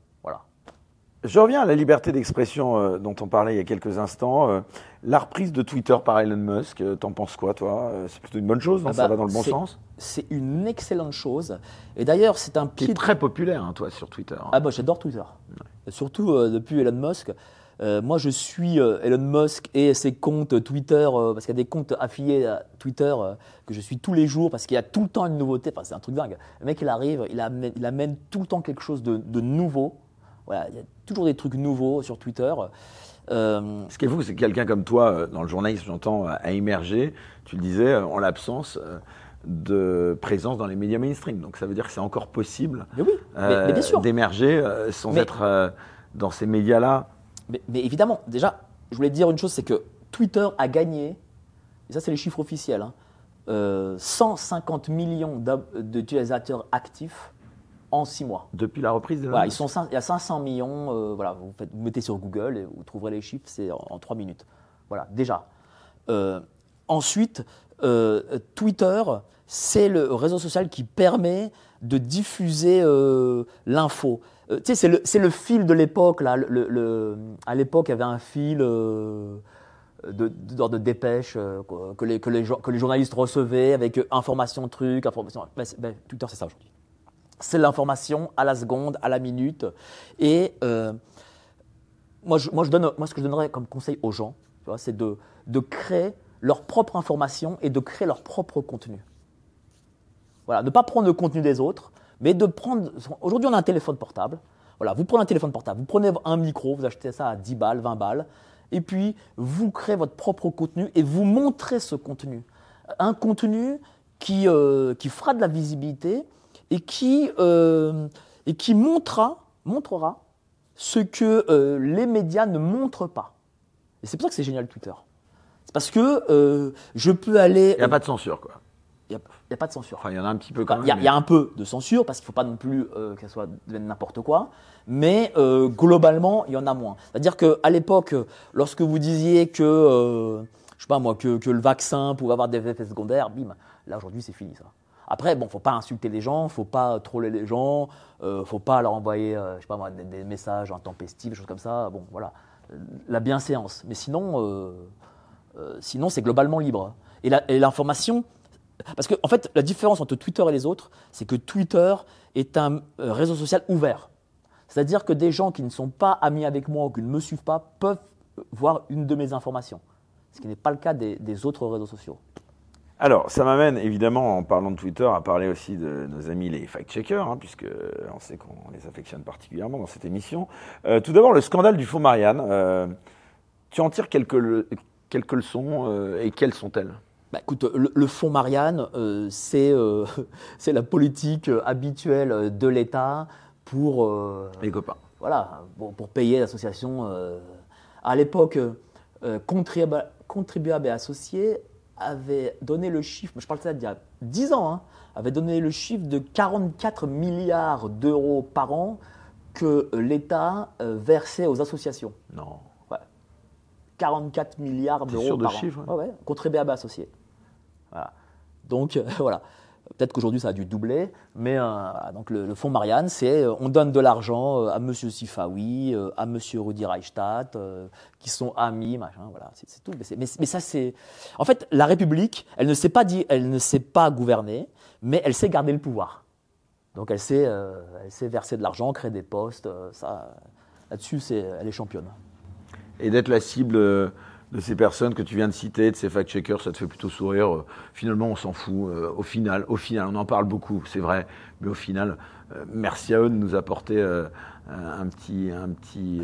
Je reviens à la liberté d'expression euh, dont on parlait il y a quelques instants. Euh, la reprise de Twitter par Elon Musk, euh, t'en penses quoi, toi? Euh, C'est plutôt une bonne chose, non? Ah Ça bah, va dans le bon sens? C'est une excellente chose. Et d'ailleurs, c'est un pied très populaire, hein, toi, sur Twitter. Ah bah j'adore Twitter. Surtout euh, depuis Elon Musk. Euh, moi je suis euh, Elon Musk et ses comptes Twitter, euh, parce qu'il y a des comptes affiliés à Twitter euh, que je suis tous les jours parce qu'il y a tout le temps une nouveauté. Enfin c'est un truc dingue. Le mec il arrive, il amène, il amène tout le temps quelque chose de, de nouveau. Voilà, il y a toujours des trucs nouveaux sur Twitter. Euh, Ce qui est fou, c'est que quelqu'un comme toi, euh, dans le journalisme, j'entends, euh, a émergé, tu le disais, en l'absence de présence dans les médias mainstream. Donc ça veut dire que c'est encore possible mais oui, mais- mais, bien sûr. d'émerger euh, sans être dans ces médias-là. Mais, évidemment, déjà, je voulais te dire une chose, c'est que Twitter a gagné, et ça c'est les chiffres officiels, hein, euh, 150 millions d'ab- d'utilisateurs actifs en 6 mois. Depuis la reprise de Voilà, ils sont, il y a 500 millions, euh, voilà, vous, faites- vous mettez sur Google et vous trouverez les chiffres, c'est en, 3 minutes. Voilà, déjà. Euh, ensuite, euh, Twitter, c'est le réseau social qui permet de diffuser l'info. Tu sais, c'est le, le fil de l'époque. Là, le, le- le- à l'époque, il y avait un fil de, de, de dépêche euh, quoi, que, les, que, les, que les journalistes recevaient avec information, truc, information. Ben, ben, Twitter, c'est ça aujourd'hui. C'est l'information à la seconde, à la minute. Et euh, moi, je, moi, je donne, moi, ce que je donnerais comme conseil aux gens, c'est de, de créer leur propre information et de créer leur propre contenu. Voilà, ne pas prendre le contenu des autres, mais de prendre. Aujourd'hui, on a un téléphone portable. Voilà, vous prenez un téléphone portable, vous prenez un micro, vous achetez ça à 10 balles, 20 balles, et puis vous créez votre propre contenu et vous montrez ce contenu. Un contenu qui, euh, qui fera de la visibilité et qui, euh, et qui montrera, montrera ce que euh, les médias ne montrent pas. Et c'est pour ça que c'est génial Twitter. C'est parce que euh, je peux aller. Il n'y a pas de censure, quoi. Il n'y a, il y a pas de censure. Enfin, il y en a un petit peu quand même. y, a- mais- il y a un peu de censure parce qu'il ne faut pas non plus euh, que ça soit n'importe quoi, mais euh, globalement, il y en a moins. C'est-à-dire qu'à l'époque, lorsque vous disiez que, euh, je sais pas moi, que, que le vaccin pouvait avoir des effets secondaires, bim, là aujourd'hui c'est fini ça. Après, bon, faut pas insulter les gens, faut pas troller les gens, euh, faut pas leur envoyer, euh, je sais pas des, messages intempestifs, des choses comme ça. Bon, voilà, la bienséance. Mais sinon, euh, euh, sinon c'est globalement libre. Et l'information, parce que, en fait, la différence entre Twitter et les autres, c'est que Twitter est un réseau social ouvert. C'est-à-dire que des gens qui ne sont pas amis avec moi ou qui ne me suivent pas peuvent voir une de mes informations. Ce qui n'est pas le cas des autres réseaux sociaux. Alors, ça m'amène évidemment, en parlant de Twitter, à parler aussi de nos amis les fact-checkers, hein, puisque on sait qu'on les affectionne particulièrement dans cette émission. Euh, tout d'abord, le scandale du faux Marianne. Euh, tu en tires quelques, le- quelques leçons, euh, et quelles sont-elles? Bah, écoute, le, le fonds Marianne, euh, c'est euh, (laughs) la politique euh, habituelle de l'État pour euh, Les copains. voilà pour, pour payer l'association. euh. À l'époque, euh, Contribu- Contribuables et Associés avait donné le chiffre, je parle de ça d'il y a 10 ans, hein, avait donné le chiffre de 44 milliards d'euros par an que l'État euh, versait aux associations. Non. Ouais. 44 milliards d'euros de par ce an. chiffre, Ouais, ouais, contribuables associés. Voilà. Donc euh, (laughs) voilà. Peut-être qu'aujourd'hui ça a dû doubler, mais euh, voilà. donc le, le fonds Marianne, c'est euh, on donne de l'argent euh, à Monsieur Sifawi, à Monsieur Rudi Reichstadt, qui sont amis, machin, voilà, c'est tout. Mais, ça c'est, en fait, la République, elle ne sait pas dit, elle ne sait pas gouverner, mais elle sait garder le pouvoir. Donc elle sait, elle sait verser de l'argent, créer des postes, ça, là-dessus, elle est championne. Et d'être la cible de ces personnes que tu viens de citer, de ces fact-checkers, ça te fait plutôt sourire. Euh, Finalement, on s'en fout. Euh, Au final, au final, on en parle beaucoup, c'est vrai. Mais au final, euh, merci à eux de nous apporter un petit, un petit,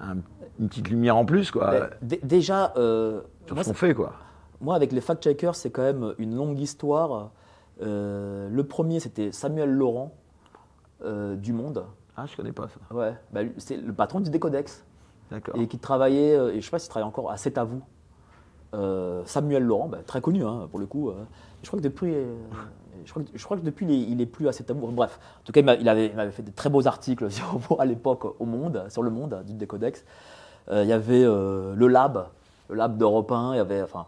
un- une petite lumière en plus, quoi, déjà, sur moi, ce qu'on fait, quoi. Moi, avec les fact-checkers, c'est quand même une longue histoire. Le premier, c'était Samuel Laurent du Monde. Ah, je connais pas ça. Ouais, bah, c'est le patron du Décodex. Et qui travaillait, euh, et je sais pas s'il travaille encore, à C'est à vous. Euh, Samuel Laurent, bah, très connu hein, pour le coup. euh. je crois que depuis, euh, (laughs) je crois que, je crois que depuis, il est, il est plus à C'est à vous. Bref, en tout cas, il, avait, il avait fait de très beaux articles (laughs) sur- à l'époque au Monde, sur le Monde du Décodex. Il y avait le Lab, le Lab d'Europe 1, il y avait enfin,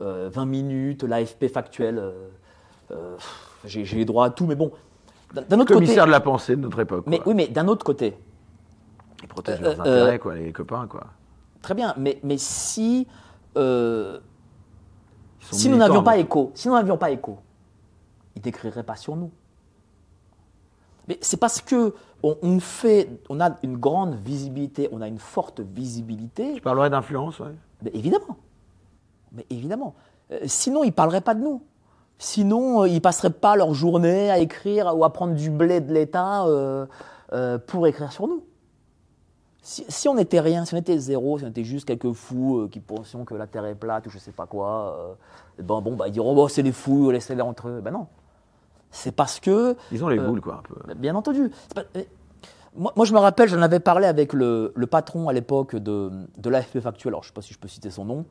euh, 20 minutes, l'AFP factuel. j'ai les droits à tout, mais bon. D'un autre côté, Commissaire de la pensée de notre époque. mais quoi. oui, mais d'un autre côté, protègent Euh, leurs euh, intérêts, quoi, les copains, quoi. très bien, mais, mais si, euh, si nous n'avions pas écho, si nous n'avions pas écho, ils n'écriraient pas sur nous. Mais c'est parce que on, on fait, on a une grande visibilité, on a une forte visibilité. Tu parlerais d'influence, ouais. Mais évidemment. Mais évidemment. Euh, sinon, ils ne parleraient pas de nous. Sinon, euh, ils ne passeraient pas leur journée à écrire ou à prendre du blé de l'État euh, pour écrire sur nous. Si, si on n'était rien, si on était zéro, si on était juste quelques fous euh, qui pensions que la Terre est plate ou je sais pas quoi, euh, ben bon, bah, ils diront, oh, c'est les fous, laissez-les entre eux. Ben non. C'est parce que Ils ont les Euh, boules, quoi, un peu. Bien entendu. Pas- moi, moi, je me rappelle, j'en avais parlé avec le, le patron à l'époque de, de l'AFP Factuel. Alors, je ne sais pas si je peux citer son nom.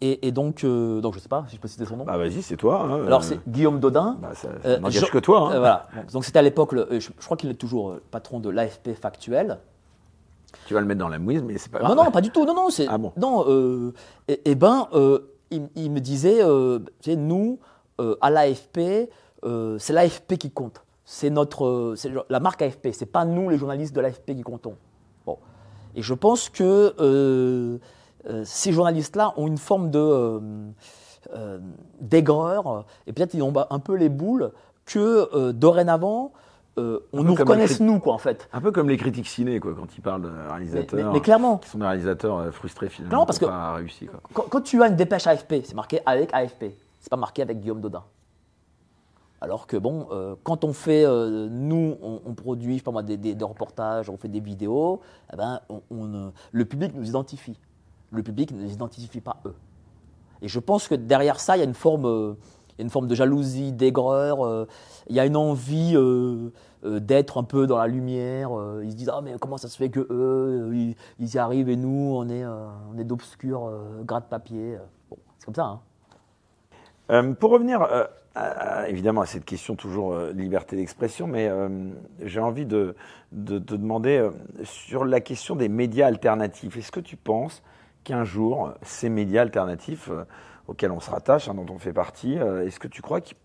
Et, et donc, euh, donc, je ne sais pas si je peux citer son nom. Bah, vas-y, c'est toi. hein, Alors, euh, c'est Guillaume Dodin. Bah, ça, Euh, que toi. hein. Euh, voilà. Donc, c'était à l'époque, euh, je, je crois qu'il est toujours euh, patron de l'AFP Factuel. Tu vas le mettre dans la mouise, mais c'est pas Non, grave. non, pas du tout. Non, non, c'est. Ah bon Non, euh, et, et ben, euh, il, il me disait, euh, tu sais, nous, euh, à l'AFP, euh, c'est l'AFP qui compte. C'est notre, c'est la marque AFP. C'est pas nous, les journalistes de l'AFP, qui comptons. Bon. Et je pense que ces journalistes-là ont une forme de d'aigreur, et peut-être ils ont un peu les boules que dorénavant, euh, on nous reconnaisse nous, quoi, en fait. Un peu comme les critiques ciné, quoi, quand ils parlent de réalisateurs. mais- mais clairement. qui sont des réalisateurs euh, frustrés finalement. Clairement, parce que- pas réussi, quoi. Quand, quand tu as une dépêche AFP, c'est marqué avec AFP. C'est pas marqué avec Guillaume Dodin. Alors que bon, euh, quand on fait, euh, nous, on, on produit, je sais pas moi, des, des- des reportages, on fait des vidéos, eh ben, on- on, le public nous identifie. Le public ne nous identifie pas eux. Et je pense que derrière ça, il y a une forme, y a une forme de jalousie, d'aigreur. euh, il y a une envie euh, euh, d'être un peu dans la lumière. ils se disent ah mais comment ça se fait que eux, ils, y arrivent et nous, on est, on est d'obscurs euh, gras de papier. Bon, c'est comme ça. Hein. Pour revenir évidemment à cette question toujours liberté d'expression, mais j'ai envie de, de te demander sur la question des médias alternatifs. Est-ce que tu penses qu'un jour ces médias alternatifs auxquels on se rattache, hein, dont on fait partie, euh, est-ce que tu crois qu'ils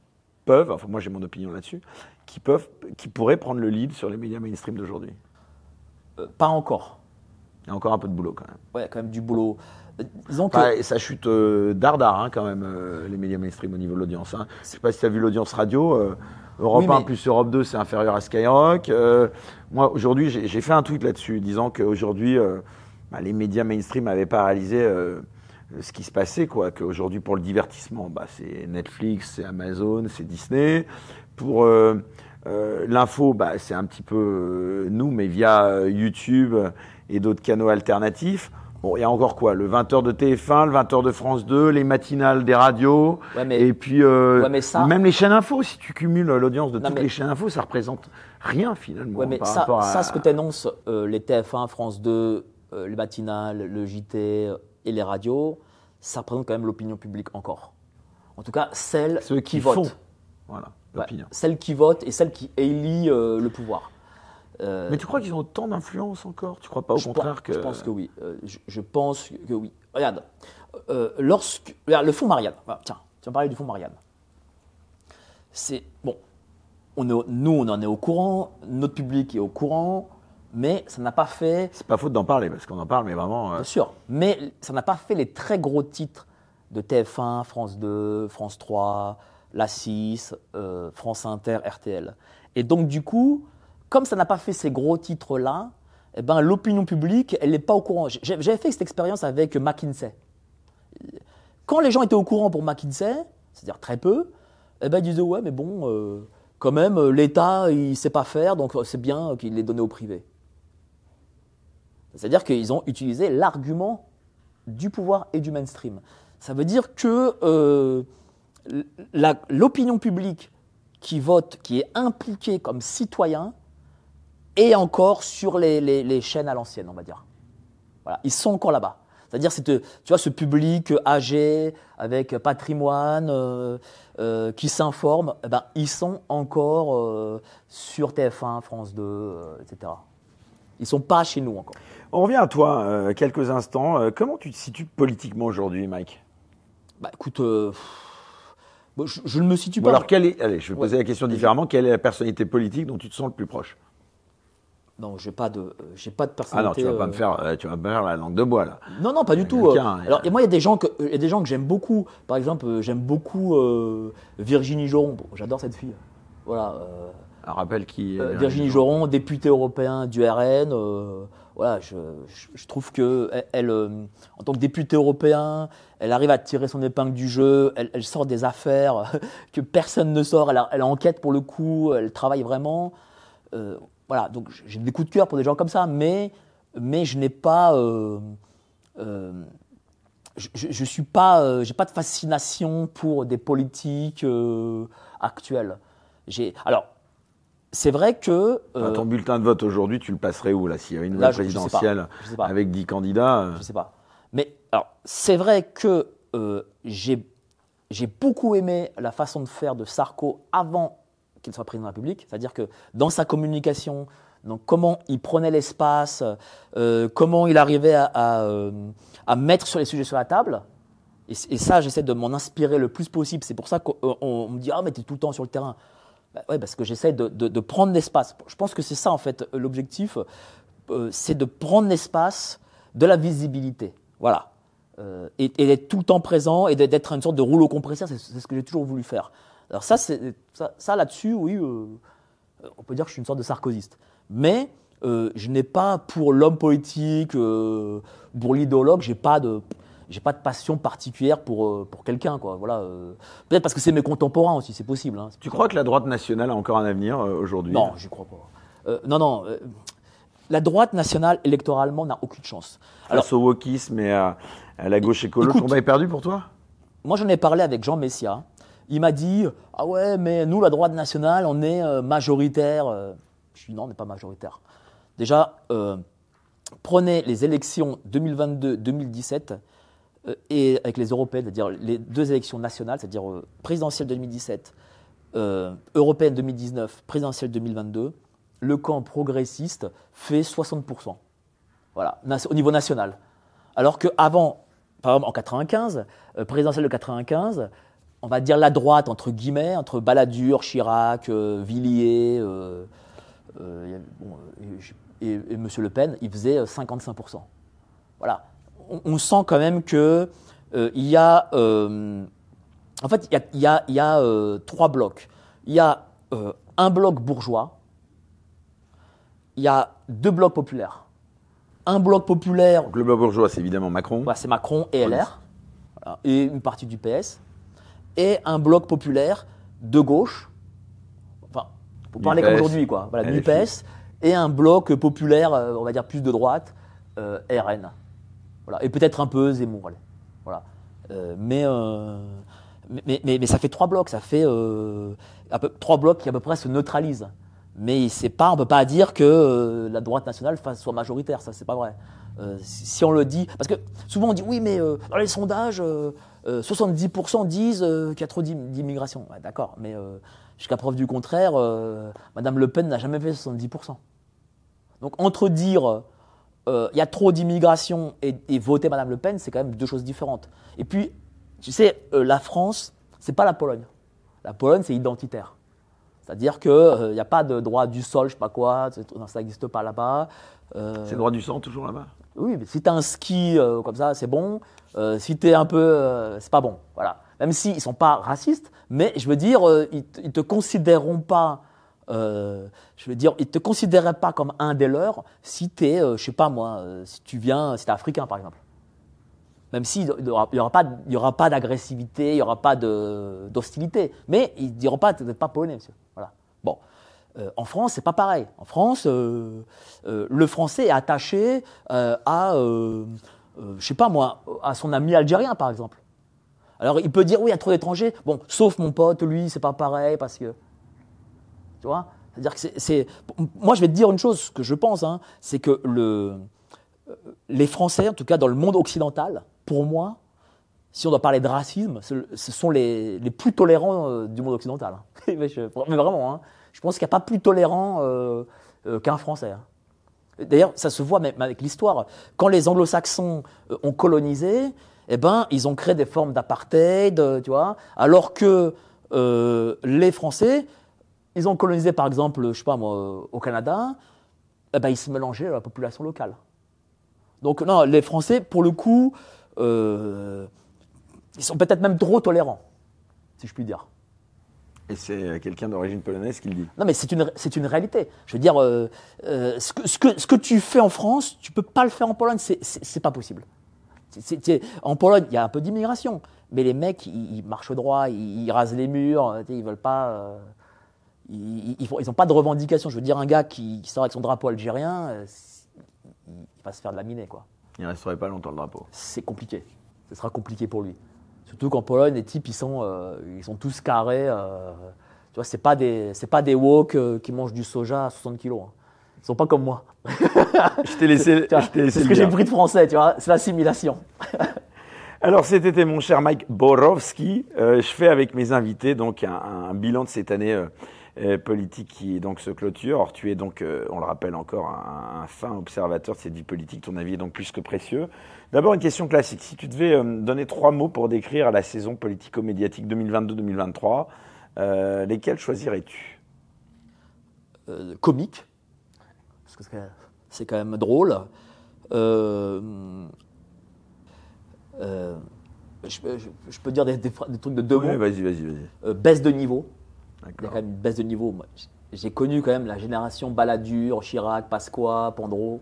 peuvent, enfin moi j'ai mon opinion là-dessus, qui peuvent, qui pourraient prendre le lead sur les médias mainstream d'aujourd'hui? Euh, pas encore. Il y a encore un peu de boulot quand même. Ouais, quand même du boulot. Euh, Disons que Enfin, ça chute euh, dardard hein, quand même, les médias mainstream au niveau de l'audience. Hein. Je sais pas si tu as vu l'audience radio. Europe Oui, 1 mais- plus Europe 2, c'est inférieur à Skyrock. Moi, aujourd'hui, j'ai fait un tweet là-dessus, disant qu'aujourd'hui, bah, les médias mainstream n'avaient pas réalisé ce qui se passait. quoi. Qu'aujourd'hui, pour le divertissement, bah, c'est Netflix, c'est Amazon, c'est Disney. Pour euh, euh, l'info, bah, c'est un petit peu euh, nous, mais via euh, YouTube et d'autres canaux alternatifs. Bon, il y a encore quoi Le 20h de TF1, le 20h de France 2, les matinales des radios. Ouais, mais- et puis, euh, Ouais, mais ça- même les chaînes info, si tu cumules l'audience de Non, toutes mais- les chaînes info, ça représente rien finalement. Ouais, mais par ça, rapport à- ça, ce que tu annonces, les TF1, France 2, euh, les matinales, le JT euh, et les radios, ça représente quand même l'opinion publique encore. En tout cas, celle Ceux qui, qui votent. font. Voilà, Ouais, l'opinion. celle qui vote et celle qui élit euh, le pouvoir. Euh, Mais tu crois qu'ils ont autant d'influence encore? Tu crois pas au contraire pense, que. Je pense que oui. Euh, je, je pense que oui. Regarde, euh, lorsque, regarde, le fonds Marianne. Voilà, tiens, tu vas parler du fonds Marianne. C'est bon. On est, nous, on en est au courant, notre public est au courant, mais ça n'a pas fait C'est pas faute d'en parler parce qu'on en parle, mais vraiment. euh, Bien sûr, mais ça n'a pas fait les très gros titres de TF1, France 2, France 3, La 6, euh, France Inter, RTL. Et donc du coup, comme ça n'a pas fait ces gros titres-là, eh ben, l'opinion publique, elle n'est pas au courant. J'avais fait cette expérience avec McKinsey. Quand les gens étaient au courant pour McKinsey, c'est-à-dire très peu, eh ben, ils disaient ouais, mais bon, euh, quand même, l'État, il sait pas faire, donc c'est bien qu'il les donne au privé. C'est-à-dire qu'ils ont utilisé l'argument du pouvoir et du mainstream. Ça veut dire que euh, l'opinion publique qui vote, qui est impliquée comme citoyen, est encore sur les, chaînes à l'ancienne, on va dire. Ils sont encore là-bas. C'est-à-dire, c'est, tu vois, ce public âgé, avec patrimoine, euh, euh, qui s'informe, eh ben, ils sont encore sur TF1, France 2, euh, etc. Ils sont pas chez nous encore. On revient à toi euh, quelques instants. Euh, comment tu te situes politiquement aujourd'hui, Mike? Bah écoute, euh, bon, je, je ne me situe Ou pas. alors, quelle est, allez, je vais Ouais. poser la question différemment. Quelle est la personnalité politique dont tu te sens le plus proche? Non, j'ai pas de, j'ai pas de Ah personnalité. non, tu vas pas euh, me faire, euh, tu vas me faire la langue de bois là. Non, non, pas du tout. quelqu'un, Alors, et moi, il y a des gens que, il y a des gens que j'aime beaucoup. Par exemple, euh, j'aime beaucoup euh, Virginie Joron. Bon, j'adore cette fille. Voilà. euh, Un rappel qui. euh, Virginie Joron, députée européen du RN. euh, voilà, je, je- trouve que elle, euh, en tant que députée européen, elle arrive à tirer son épingle du jeu. Elle, sort des affaires (laughs) que personne ne sort. Elle, elle enquête pour le coup. Elle travaille vraiment. Euh, voilà, donc j'ai des coups de cœur pour des gens comme ça, mais, mais je n'ai pas. euh, je, je, suis pas, j'ai pas de fascination pour des politiques actuelles. J'ai, alors, c'est vrai que euh, ton bulletin de vote aujourd'hui, tu le passerais où là S'il y avait une Là, nouvelle je- je sais pas. présidentielle Je sais pas. avec 10 candidats. euh, je sais pas. Mais alors, c'est vrai que euh, j'ai, j'ai beaucoup aimé la façon de faire de Sarko avant qu'il soit président de la République, c'est-à-dire que dans sa communication, donc comment il prenait l'espace, comment il arrivait à, à, à mettre sur les sujets sur la table. Et, et ça, j'essaie de m'en inspirer le plus possible. C'est pour ça qu'on on me dit Ah, mais tu es tout le temps sur le terrain. Bah ouais, parce que j'essaie de, de- de prendre l'espace. Je pense que c'est ça, en fait, l'objectif. Euh, c'est de prendre l'espace de la visibilité. Voilà. Euh, et, d'être tout le temps présent et d'être une sorte de rouleau compresseur, c'est ce que j'ai toujours voulu faire. Alors ça, ça, là-dessus, oui, euh, on peut dire que je suis une sorte de sarkozyste. Mais je n'ai pas pour l'homme politique, pour l'idéologue, j'ai pas de, j'ai pas de passion particulière pour euh, pour quelqu'un, quoi. Voilà. euh. Peut-être parce que c'est mes contemporains aussi, c'est possible. hein. Tu crois que la droite nationale a encore un avenir euh, aujourd'hui? Non, je crois pas. Non, non. la droite nationale électoralement n'a aucune chance. Alors, Face au wokisme et à, à la gauche écolo, le combat est perdu pour toi? Moi, j'en ai parlé avec Jean Messia. Il m'a dit Ah ouais, mais nous, la droite nationale, on est majoritaire. Je lui ai dit Non, on n'est pas majoritaire. Déjà, euh, prenez les élections 2022-2017 euh, et avec les européennes, c'est-à-dire les deux élections nationales, c'est-à-dire euh, présidentielle 2017, euh, européenne 2019, présidentielle 2022, le camp progressiste fait 60%. Voilà, au niveau national. Alors qu'avant, par exemple en 95, euh, présidentielle de 95, on va dire la droite, entre guillemets, entre Balladur, Chirac, euh, Villiers euh, euh, euh, et, M. Le Pen, il faisait euh, 55%. Voilà. On, on sent quand même que euh, il y a. euh, en fait, il y a, il y a- il y a, euh, trois blocs. Il y a un bloc bourgeois, il y a deux blocs populaires. Un bloc populaire Donc, Le bas bourgeois, c'est évidemment Macron. bah, c'est Macron et LR, voilà, et une partie du PS, et un bloc populaire de gauche, enfin, pour parler comme aujourd'hui, quoi, voilà. NUPES, et un bloc populaire, on va dire plus de droite, RN. Et peut-être un peu Zemmour. Voilà. Euh, mais, euh, mais, mais, mais ça fait trois blocs. Ça fait euh, trois blocs qui à peu près se neutralisent. Mais c'est pas, on peut pas dire que la droite nationale soit majoritaire. Ça, c'est pas vrai. Si, on le dit, parce que souvent on dit oui, mais dans les sondages, euh, euh, 70% disent qu'il y a trop d'im- d'immigration. D'accord, mais jusqu'à preuve du contraire, Madame Le Pen n'a jamais fait 70%. Donc entre dire euh, il y a trop d'immigration et, et voter Madame Le Pen, c'est quand même deux choses différentes. Et puis, tu sais, euh, la France, c'est pas la Pologne. La Pologne, c'est identitaire. C'est-à-dire qu'il n'y a pas de droit du sol, je sais pas quoi, non, ça n'existe pas là-bas. Euh, C'est le droit du sang toujours là-bas oui, mais si tu as un ski euh, comme ça, c'est bon. Euh, si tu es un peu. euh, c'est pas bon. Voilà. Même s'ils ne sont pas racistes, mais je veux dire, euh, ils, ils te considéreront pas. Euh, je veux dire, ils te considéraient pas comme un des leurs si tu es, je sais pas moi, euh, si tu viens, si tu es africain par exemple. Même s'il n'y aura, aura pas, d'agressivité, il n'y aura pas d'hostilité. Mais ils ne diront pas, tu n'es pas polonais, monsieur. Voilà. Bon. Euh, en France, c'est pas pareil. En France, euh, euh, le français est attaché euh, à, euh, euh, je sais pas moi, à son ami algérien, par exemple. Alors, il peut dire, oui, il y a trop d'étrangers. Bon, sauf mon pote, lui, c'est pas pareil parce que. Tu vois C'est-à-dire que c'est-. Moi, je vais te dire une chose que je pense, hein, c'est que euh, les Français, en tout cas dans le monde occidental, pour moi, si on doit parler de racisme, ce sont les, plus tolérants euh, du monde occidental. hein. (laughs) mais, vraiment, hein. je pense qu'il n'y a pas plus tolérant euh, qu'un Français. D'ailleurs, ça se voit même avec l'histoire. Quand les anglo-saxons ont colonisé, eh ben, ils ont créé des formes d'apartheid, tu vois, alors que les Français, ils ont colonisé, par exemple, je sais pas moi, euh, au Canada, eh ben, ils se mélangeaient à la population locale. Donc, non, les Français, pour le coup, euh, ils sont peut-être même trop tolérants, si je puis dire. Et c'est euh, quelqu'un d'origine polonaise qui le dit. Non, mais c'est une, c'est une réalité. Je veux dire, euh, euh, ce, que, ce, que, ce que tu fais en France, tu peux pas le faire en Pologne, c'est, c'est, pas possible. En Pologne, il y a un peu d'immigration, mais les mecs, ils, ils marchent droit, ils, ils rasent les murs, ils veulent pas. Ils, ils, font- ils ont pas de revendication. Je veux dire, un gars qui, qui sort avec son drapeau algérien, euh, il, il va se faire de la miner, quoi. Il ne resterait pas longtemps le drapeau. C'est compliqué. Ce sera compliqué pour lui. Surtout qu'en Pologne, les types, ils sont, euh, ils sont tous carrés. euh, tu vois, c'est pas des, c'est pas des woke euh, qui mangent du soja à 60 kilos. hein. Ils sont pas comme moi. Je t'ai laissé, (laughs) c'est ce que j'ai pris de français, tu vois. C'est l'assimilation. (laughs) Alors cet été, mon cher Mike Borowski, euh, je fais avec mes invités donc un, un bilan de cette année euh, politique qui donc se clôture. Or, tu es donc, euh, on le rappelle encore, un, un fin observateur de cette vie politique. Ton avis est donc plus que précieux. D'abord, une question classique. Si tu devais euh, donner trois mots pour décrire la saison politico-médiatique 2022-2023, euh, lesquels choisirais-tu? Euh, comique. Parce que c'est- quand même drôle. Euh, euh, je, peux- je- je peux dire des, des phra- des trucs de deux mots. Vas-y, vas-y, vas-y. Euh, baisse de niveau. Il y a quand même une baisse de niveau. J'ai connu quand même la génération Balladur, Chirac, Pasqua, Pandro.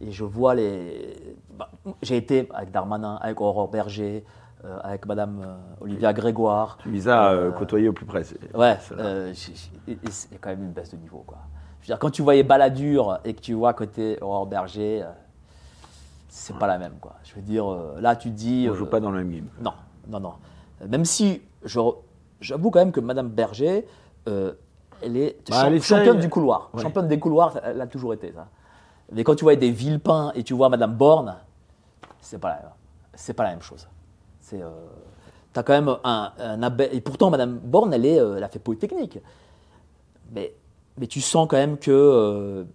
Et je vois les. bah, J'ai été avec Darmanin, avec Aurore Berger, euh, avec Madame euh, Olivia Grégoire. Tu les as euh, Euh, côtoyés au plus près. Ouais, il y a quand même une baisse de niveau. Quoi. Je veux dire, quand tu voyais Balladur et que tu vois côté Aurore Berger, c'est pas la même. Quoi. Je veux dire, là tu dis. On joue pas dans le même game. non, non, non. Même si je j'avoue quand même que Madame Berger, euh, elle est Bah, champ- elle essaye. championne du couloir. Ouais. Championne des couloirs, elle a toujours été ça. Mais quand tu vois des Villepin et tu vois Madame Borne, c'est pas la, pas la même chose. C'est, euh, t'as quand même un, et pourtant Madame Borne, elle est, euh, elle a fait Polytechnique. Mais, mais tu sens quand même que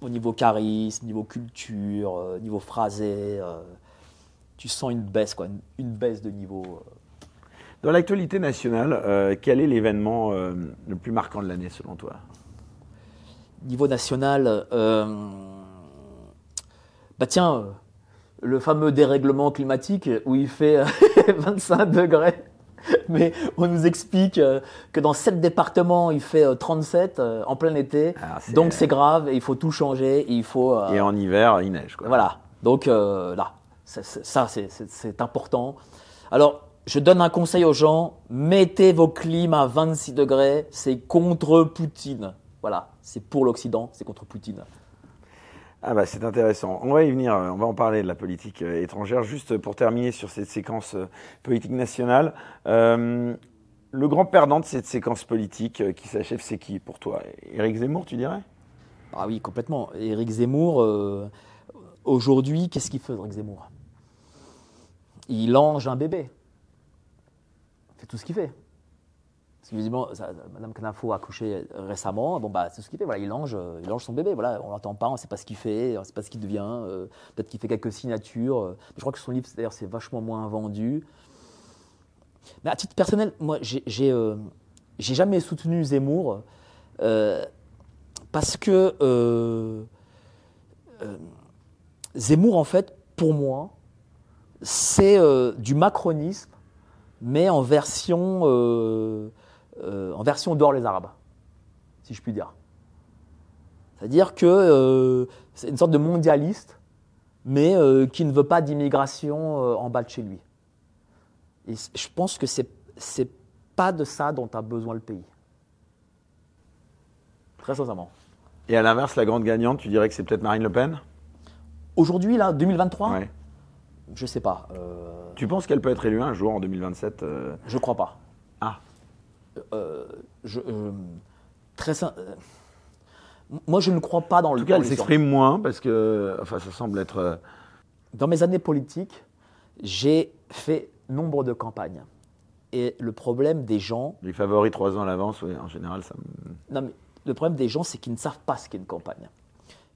au niveau charisme, niveau culture, niveau phrasé, tu sens une baisse, quoi, une, une baisse de niveau. Dans l'actualité nationale, euh, quel est l'événement euh, le plus marquant de l'année selon toi? Niveau national, euh, bah tiens, le fameux dérèglement climatique où il fait euh, (laughs) 25 degrés, mais on nous explique euh, que dans 7 départements il fait euh, 37 euh, en plein été, Ah, donc c'est grave et il faut tout changer, et il faut... Et en hiver, il neige. Quoi. Voilà. Donc là, ça, c'est important. Alors, je donne un conseil aux gens mettez vos clims à 26 degrés. C'est contre Poutine. Voilà. C'est pour l'Occident, c'est contre Poutine. Ah bah c'est intéressant. On va y venir, on va en parler de la politique euh, étrangère. Juste pour terminer sur cette séquence euh, politique nationale, euh, le grand perdant de cette séquence politique qui s'achève, c'est qui pour toi? Éric Zemmour, tu dirais? Ah oui, complètement. Éric Zemmour, aujourd'hui, qu'est-ce qu'il fait, Éric Zemmour? Il lange un bébé. C'est tout ce qu'il fait. Visiblement, Madame Canafo a accouché récemment. Bon, bah, c'est ce qu'il fait. Voilà, il lange, il lange son bébé. Voilà, on l'entend pas, on ne sait pas ce qu'il fait, on ne sait pas ce qu'il devient. Euh, peut-être qu'il fait quelques signatures. je crois que son livre, d'ailleurs, c'est vachement moins vendu. Mais à titre personnel, moi, j'ai, euh, jamais soutenu Zemmour euh, parce que Zemmour, en fait, pour moi, c'est du macronisme, mais en version euh, en version dehors les Arabes, si je puis dire. C'est-à-dire que euh, c'est une sorte de mondialiste, mais euh, qui ne veut pas d'immigration en bas de chez lui. Et je pense que c'est n'est pas de ça dont a besoin le pays. Très sincèrement. Et à l'inverse, la grande gagnante, tu dirais que c'est peut-être Marine Le Pen? Aujourd'hui, là, 2023 ouais. Je sais pas. Tu penses qu'elle peut être élue un jour en 2027 Je crois pas. Ah. Euh, je, euh, très, euh, moi, je ne crois pas dans le. En tout cas, elle s'exprime moins parce que, enfin, ça semble être. Dans mes années politiques, j'ai fait nombre de campagnes. Et le problème des gens. Les favoris trois ans à l'avance, oui, en général, ça. Non, mais le problème des gens, c'est qu'ils ne savent pas ce qu'est une campagne.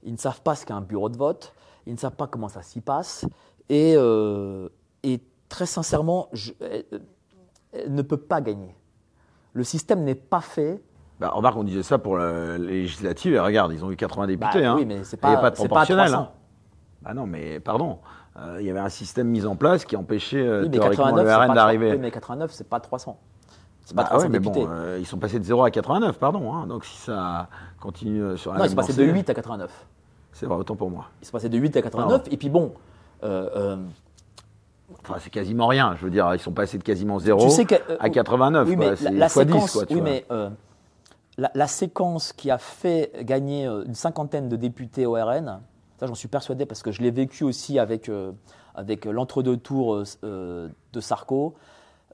Ils ne savent pas ce qu'est un bureau de vote. Ils ne savent pas comment ça s'y passe. Et, et très sincèrement, je, elle ne peut pas gagner le système n'est pas fait. Bah, remarque, on disait ça pour la législative, et regarde, ils ont eu 80 députés. Bah, hein. Oui, mais c'est pas, il n'y a pas de proportionnel. Pas hein. Bah non, mais pardon. Euh, il y avait un système mis en place qui empêchait euh, théoriquement le RN d'arriver. Oui, mais 89, c'est pas 300. C'est pas 300 bah, mais bon, euh, ils sont passés de 0 à 89, pardon. Hein. donc si ça continue sur la Non, ils sont passés de 8 à 89. C'est vrai, autant pour moi. Ils sont passés de 8 à 89, et puis bon, Enfin, c'est quasiment rien. Je veux dire, ils sont passés de quasiment 0 à 89. Oui, mais la, séquence, oui, mais euh, la, séquence qui a fait gagner euh, une cinquantaine de députés au RN, ça j'en suis persuadé parce que je l'ai vécu aussi avec, euh, avec l'entre-deux tours de Sarko.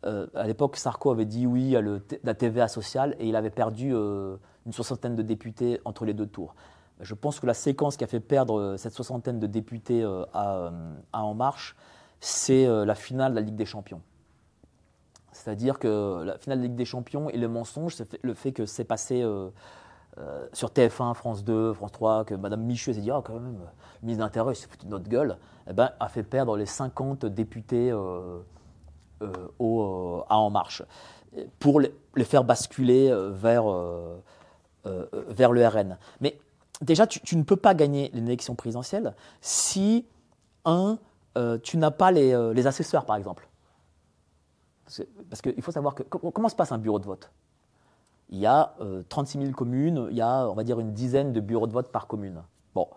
à l'époque, Sarko avait dit oui à le, la TVA sociale et il avait perdu une soixantaine de députés entre les deux tours. Je pense que la séquence qui a fait perdre cette soixantaine de députés à, à En Marche, c'est euh, la finale de la Ligue des Champions. C'est-à-dire que la finale de la Ligue des Champions et le mensonge, c'est le fait que c'est passé euh, euh, sur TF1, France 2, France 3, que Mme Michu s'est dit Ah, quand même, le ministre de l'Intérieur, il foutu notre gueule, eh ben, a fait perdre les 50 députés à En Marche pour les, faire basculer vers, vers le RN. Déjà, tu, ne peux pas gagner l'élection présidentielle si, un, euh, tu n'as pas euh, les, assesseurs, par exemple. Parce qu'il faut savoir que comment se passe un bureau de vote? Il y a 36 euh, 000 communes, il y a, on va dire, une dizaine de bureaux de vote par commune. Bon,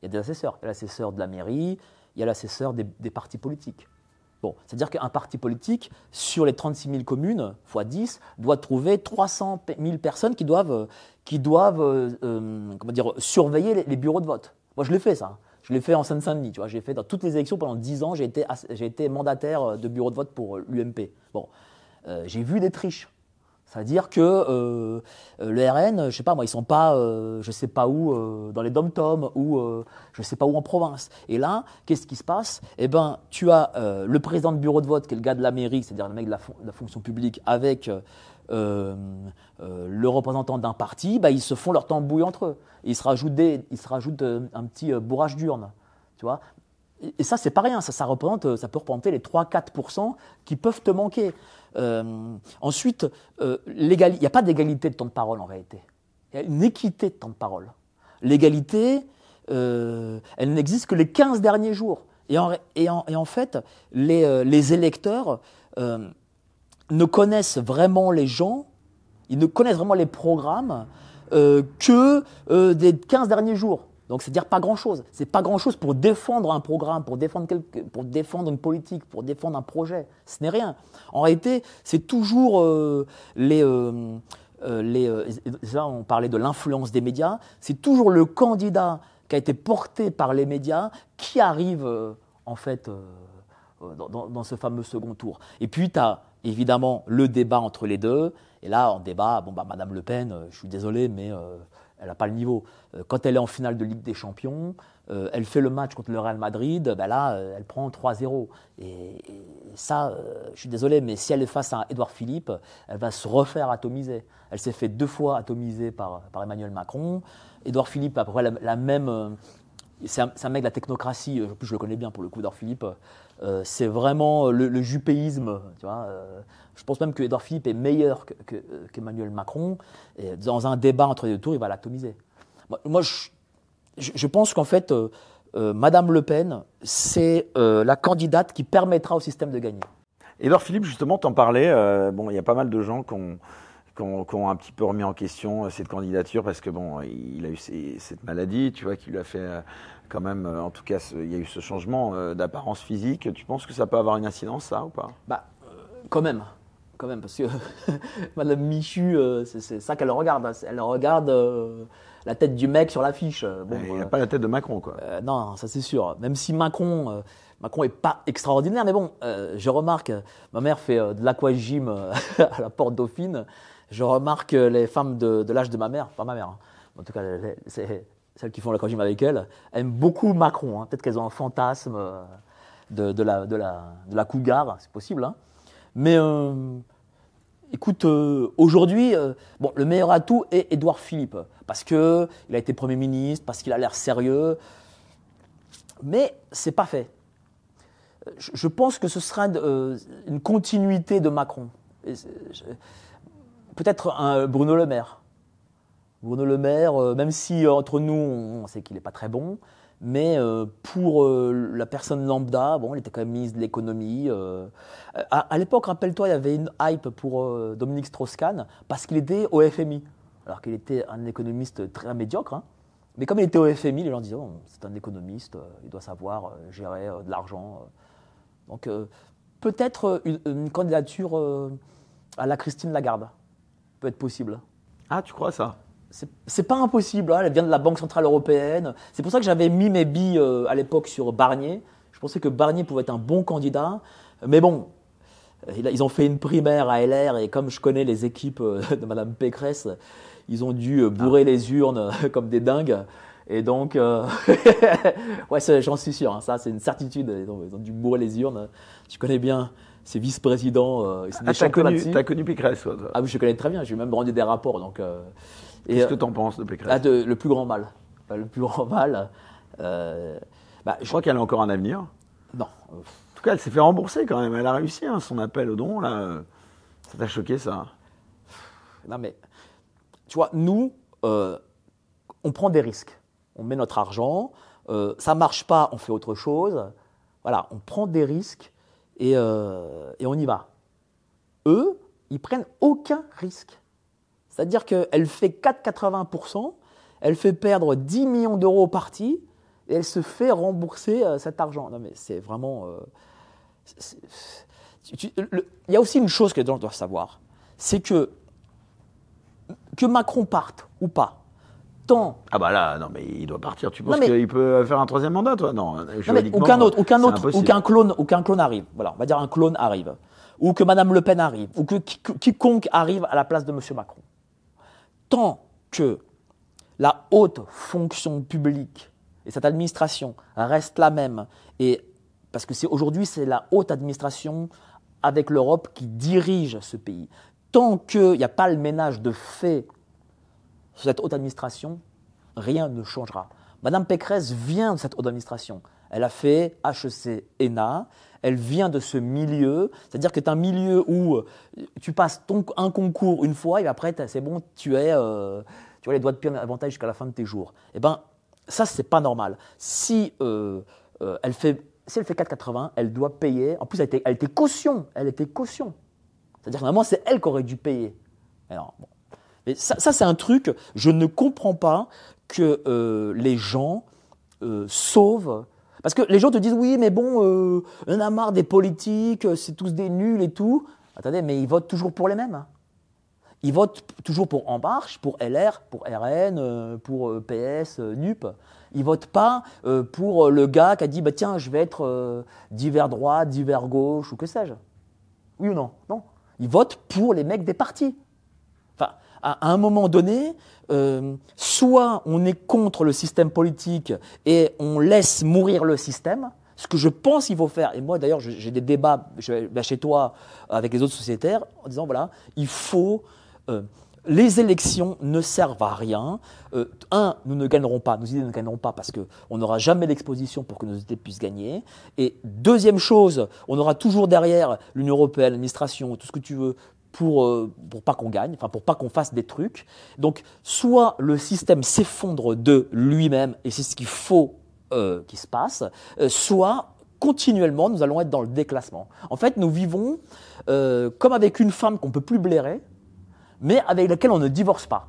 il y a des assesseurs. Il y a l'assesseur de la mairie, il y a l'assesseur des, partis politiques. C'est-à-dire qu'un parti politique, sur les 36 000 communes, x 10, doit trouver 300 000 personnes qui doivent, qui doivent comment dire, surveiller les, bureaux de vote. Moi, je l'ai fait, ça. Je l'ai fait en Seine-Saint-Denis, tu vois. J'ai fait dans toutes les élections pendant 10 ans, j'ai été, j'ai été mandataire euh, de bureau de vote pour euh, l'UMP. Bon, euh, j'ai vu des triches. C'est-à-dire que euh, le RN, je sais pas moi, ils sont pas, euh, je sais pas où, dans les dom-toms ou je sais pas où en province. Et là, qu'est-ce qui se passe? Eh ben, tu as le président de bureau de vote, qui est le gars de la mairie, c'est-à-dire le mec de la, fonction publique, avec le représentant d'un parti, bah, ils se font leur tambouille entre eux il se rajoute, il se rajoute euh, un petit euh, bourrage d'urne. Tu vois? Et ça, c'est pas rien. Ça, ça, représente, ça peut représenter les 3-4% qui peuvent te manquer. Euh, ensuite, il n'y a pas d'égalité de temps de parole en réalité. Il y a une équité de temps de parole. L'égalité, elle n'existe que les 15 derniers jours. Et en, fait, les, électeurs ne connaissent vraiment les gens, ils ne connaissent vraiment les programmes euh, que euh, des 15 derniers jours. Donc c'est dire pas grand-chose. C'est pas grand-chose pour défendre un programme, pour défendre, pour défendre une politique, pour défendre un projet. Ce n'est rien. En réalité, c'est toujours euh, les... les on parlait de l'influence des médias, c'est toujours le candidat qui a été porté par les médias, qui arrive euh, en fait euh, euh, dans, dans, ce fameux second tour. Et puis tu as évidemment le débat entre les deux. Et là, en débat, bon, bah, Madame Le Pen, je suis désolé, mais elle n'a pas le niveau. Quand elle est en finale de Ligue des Champions, elle fait le match contre le Real Madrid, bah là, elle prend 3-0. Et, ça, je suis désolé, mais si elle est face à Édouard Philippe, elle va se refaire atomiser. Elle s'est fait deux fois atomiser par, par Emmanuel Macron. Édouard Philippe, à peu près la, même. Euh, c'est un, mec de la technocratie, je le connais bien pour le coup, Édouard Philippe. Euh, c'est vraiment le, jupéisme. Tu vois, euh, je pense même que Édouard Philippe est meilleur qu'Emmanuel Macron. Et dans un débat entre les deux tours, il va l'atomiser. Moi, je, pense qu'en fait, Madame Le Pen, c'est la candidate qui permettra au système de gagner. Édouard Philippe, justement, t'en parlais. bon, il y a pas mal de gens qui ont qui ont, un petit peu remis en question euh, cette candidature parce que bon, il a eu cette maladie, tu vois, qui lui a fait euh, quand même, euh, en tout cas, il y a eu ce changement d'apparence physique. Tu penses que ça peut avoir une incidence, ça, ou pas? Bah, quand même, quand même, parce que (laughs) Madame Michu, c'est ça qu'elle regarde. Hein. Elle regarde la tête du mec sur l'affiche. Bon, il n'y a pas la tête de Macron, quoi. non, ça c'est sûr. Même si Macron. Macron est pas extraordinaire, mais bon, je remarque, ma mère fait de l'aquagym (laughs) à la Porte Dauphine je remarque les femmes de, l'âge de ma mère, pas ma mère, hein. en tout cas c'est celles qui font la l'aquagym avec elle, aiment beaucoup Macron. Hein. Peut-être qu'elles ont un fantasme euh, de, la, de, de la cougar, c'est possible. Hein. Mais euh, écoute, euh, aujourd'hui, bon, le meilleur atout est Édouard Philippe, parce qu'il a été Premier ministre, parce qu'il a l'air sérieux. Mais c'est pas fait. Je, pense que ce sera une continuité de Macron peut-être un Bruno Le Maire. Bruno Le Maire, euh, même si euh, entre nous, on sait qu'il n'est pas très bon, mais euh, pour la personne lambda, bon, il était quand même ministre de l'économie. à, l'époque, rappelle-toi, il y avait une hype pour Dominique Strauss-Kahn parce qu'il était au FMI, alors qu'il était un économiste très médiocre. Hein. Mais comme il était au FMI, les gens disaient oh, c'est un économiste, il doit savoir gérer de l'argent. Donc peut-être une, candidature à la Christine Lagarde peut être possible. Ah, tu crois ça? C'est pas impossible, hein. elle vient de la Banque Centrale Européenne. C'est pour ça que j'avais mis mes billes euh, à l'époque sur Barnier. Je pensais que Barnier pouvait être un bon candidat. Mais bon, euh, ils ont fait une primaire à LR et comme je connais les équipes euh, de Madame Pécresse, ils ont dû bourrer les urnes comme des dingues. Et donc, (laughs) ouais, j'en suis sûr, hein. ça c'est une certitude. Ils ont, ils ont, dû bourrer les urnes. Tu connais bien c'est vice-président. Euh, ah, t'as connu, as connu Pécresse, toi, Ah oui, je connais très bien. J'ai même rendu des rapports. Donc. Euh, Qu'est-ce que tu en penses de Pécresse? ah, Le plus grand mal. Le plus grand mal. Euh, bah, je crois qu'elle a encore un avenir. Non. En tout cas, elle s'est fait rembourser quand même. Elle a réussi hein, son appel au don. Là, ça t'a choqué ça? Non mais, tu vois, nous, on prend des risques. On met notre argent. ça marche pas, on fait autre chose. Voilà, on prend des risques euh, et, on y va. Eux, ils prennent aucun risque. C'est-à-dire qu'elle fait 4,80%, elle fait perdre 10 millions d'euros au parti, et elle se fait rembourser euh, cet argent. Non mais c'est vraiment... Euh, il y a aussi une chose que les gens doivent savoir, c'est que que Macron parte ou pas, ah bah là, non, mais il doit partir. Tu penses qu'il peut faire un troisième mandat, toi? Non, aucun autre, aucun autre, aucun clone, aucun clone arrive. Voilà, on va dire un clone arrive, ou que Madame Le Pen arrive, ou que quiconque arrive à la place de Monsieur Macron. Tant que la haute fonction publique et cette administration reste la même, et parce que c'est aujourd'hui c'est la haute administration avec l'Europe qui dirige ce pays. Tant qu'il n'y a pas le ménage de fait cette haute administration, rien ne changera. Madame Pécresse vient de cette haute administration. Elle a fait HEC ENA, elle vient de ce milieu, c'est-à-dire que c'est un milieu où euh, tu passes ton, un concours une fois et après c'est bon, tu es, euh, tu as les doigts de pied en avantage jusqu'à la fin de tes jours. Eh ben, ça c'est pas normal. Si euh, elle fait, si elle fait 4,80, elle doit payer. En plus, elle était, caution, elle était caution. C'est-à-dire que normalement c'est elle qui aurait dû payer. Alors, bon, mais ça, c'est un truc, je ne comprends pas que les gens sauvent. Parce que les gens te disent oui, mais bon, euh, on a marre des politiques, c'est tous des nuls et tout. Attendez, mais ils votent toujours pour les mêmes. Ils votent toujours pour En Marche, pour LR, pour RN, euh, pour euh, PS, euh, NUP. Ils votent pas pour le gars qui a dit bah, tiens, je vais être divers droite, divers gauche ou que sais-je. Oui ou non? Non. Ils votent pour les mecs des partis. Enfin, à un moment donné, soit on est contre le système politique et on laisse mourir le système, ce que je pense qu'il faut faire, et moi d'ailleurs j'ai des débats chez toi avec les autres sociétaires en disant voilà, il faut euh, les élections ne servent à rien. Euh, un, nous ne gagnerons pas, nos idées ne gagneront pas parce qu'on n'aura jamais d'exposition pour que nos idées puissent gagner. Et deuxième chose, on aura toujours derrière l'Union européenne, l'administration, tout ce que tu veux, pour, euh, pour pas qu'on gagne, enfin pour pas qu'on fasse des trucs. Donc, soit le système s'effondre de lui-même, et c'est ce qu'il faut euh, qu'il se passe, soit continuellement nous allons être dans le déclassement. En fait, nous vivons comme avec une femme qu'on peut plus blairer, mais avec laquelle on ne divorce pas.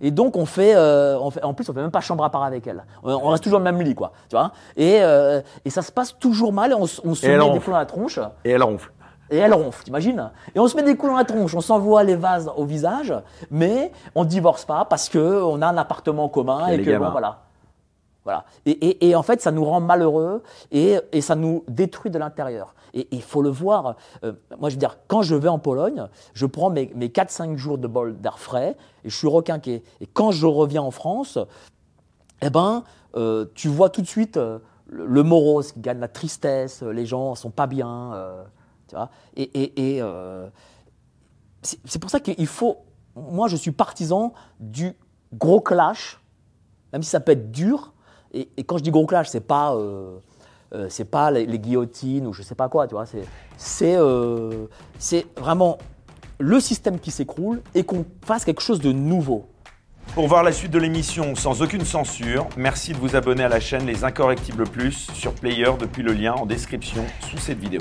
Et donc on fait, euh, on fait, en plus on fait même pas chambre à part avec elle. On, reste toujours dans le même lit, quoi. Tu vois et, euh, et ça se passe toujours mal. On, on se met des coups dans la tronche. Et elle ronfle. Et elle ronfle, t'imagines? Et on se met des coups dans la tronche, on s'envoie les vases au visage, mais on divorce pas parce que on a un appartement commun et, que bon, voilà. Voilà. Et, et, et, en fait, ça nous rend malheureux et, et ça nous détruit de l'intérieur. Et il faut le voir. Euh, moi, je veux dire, quand je vais en Pologne, je prends mes, mes 4-5 jours de bol d'air frais et je suis requinqué. Et quand je reviens en France, eh ben, euh, tu vois tout de suite euh, le, morose qui gagne la tristesse, les gens sont pas bien. Et, et c'est pour ça qu'il faut. Moi, je suis partisan du gros clash, même si ça peut être dur et, quand je dis gros clash, c'est pas, euh, euh, c'est pas les, guillotines ou je sais pas quoi, tu vois. Euh, c'est vraiment le système qui s'écroule et qu'on fasse quelque chose de nouveau. Pour voir la suite de l'émission sans aucune censure, merci de vous abonner à la chaîne Les Incorrectibles Plus sur Player depuis le lien en description sous cette vidéo.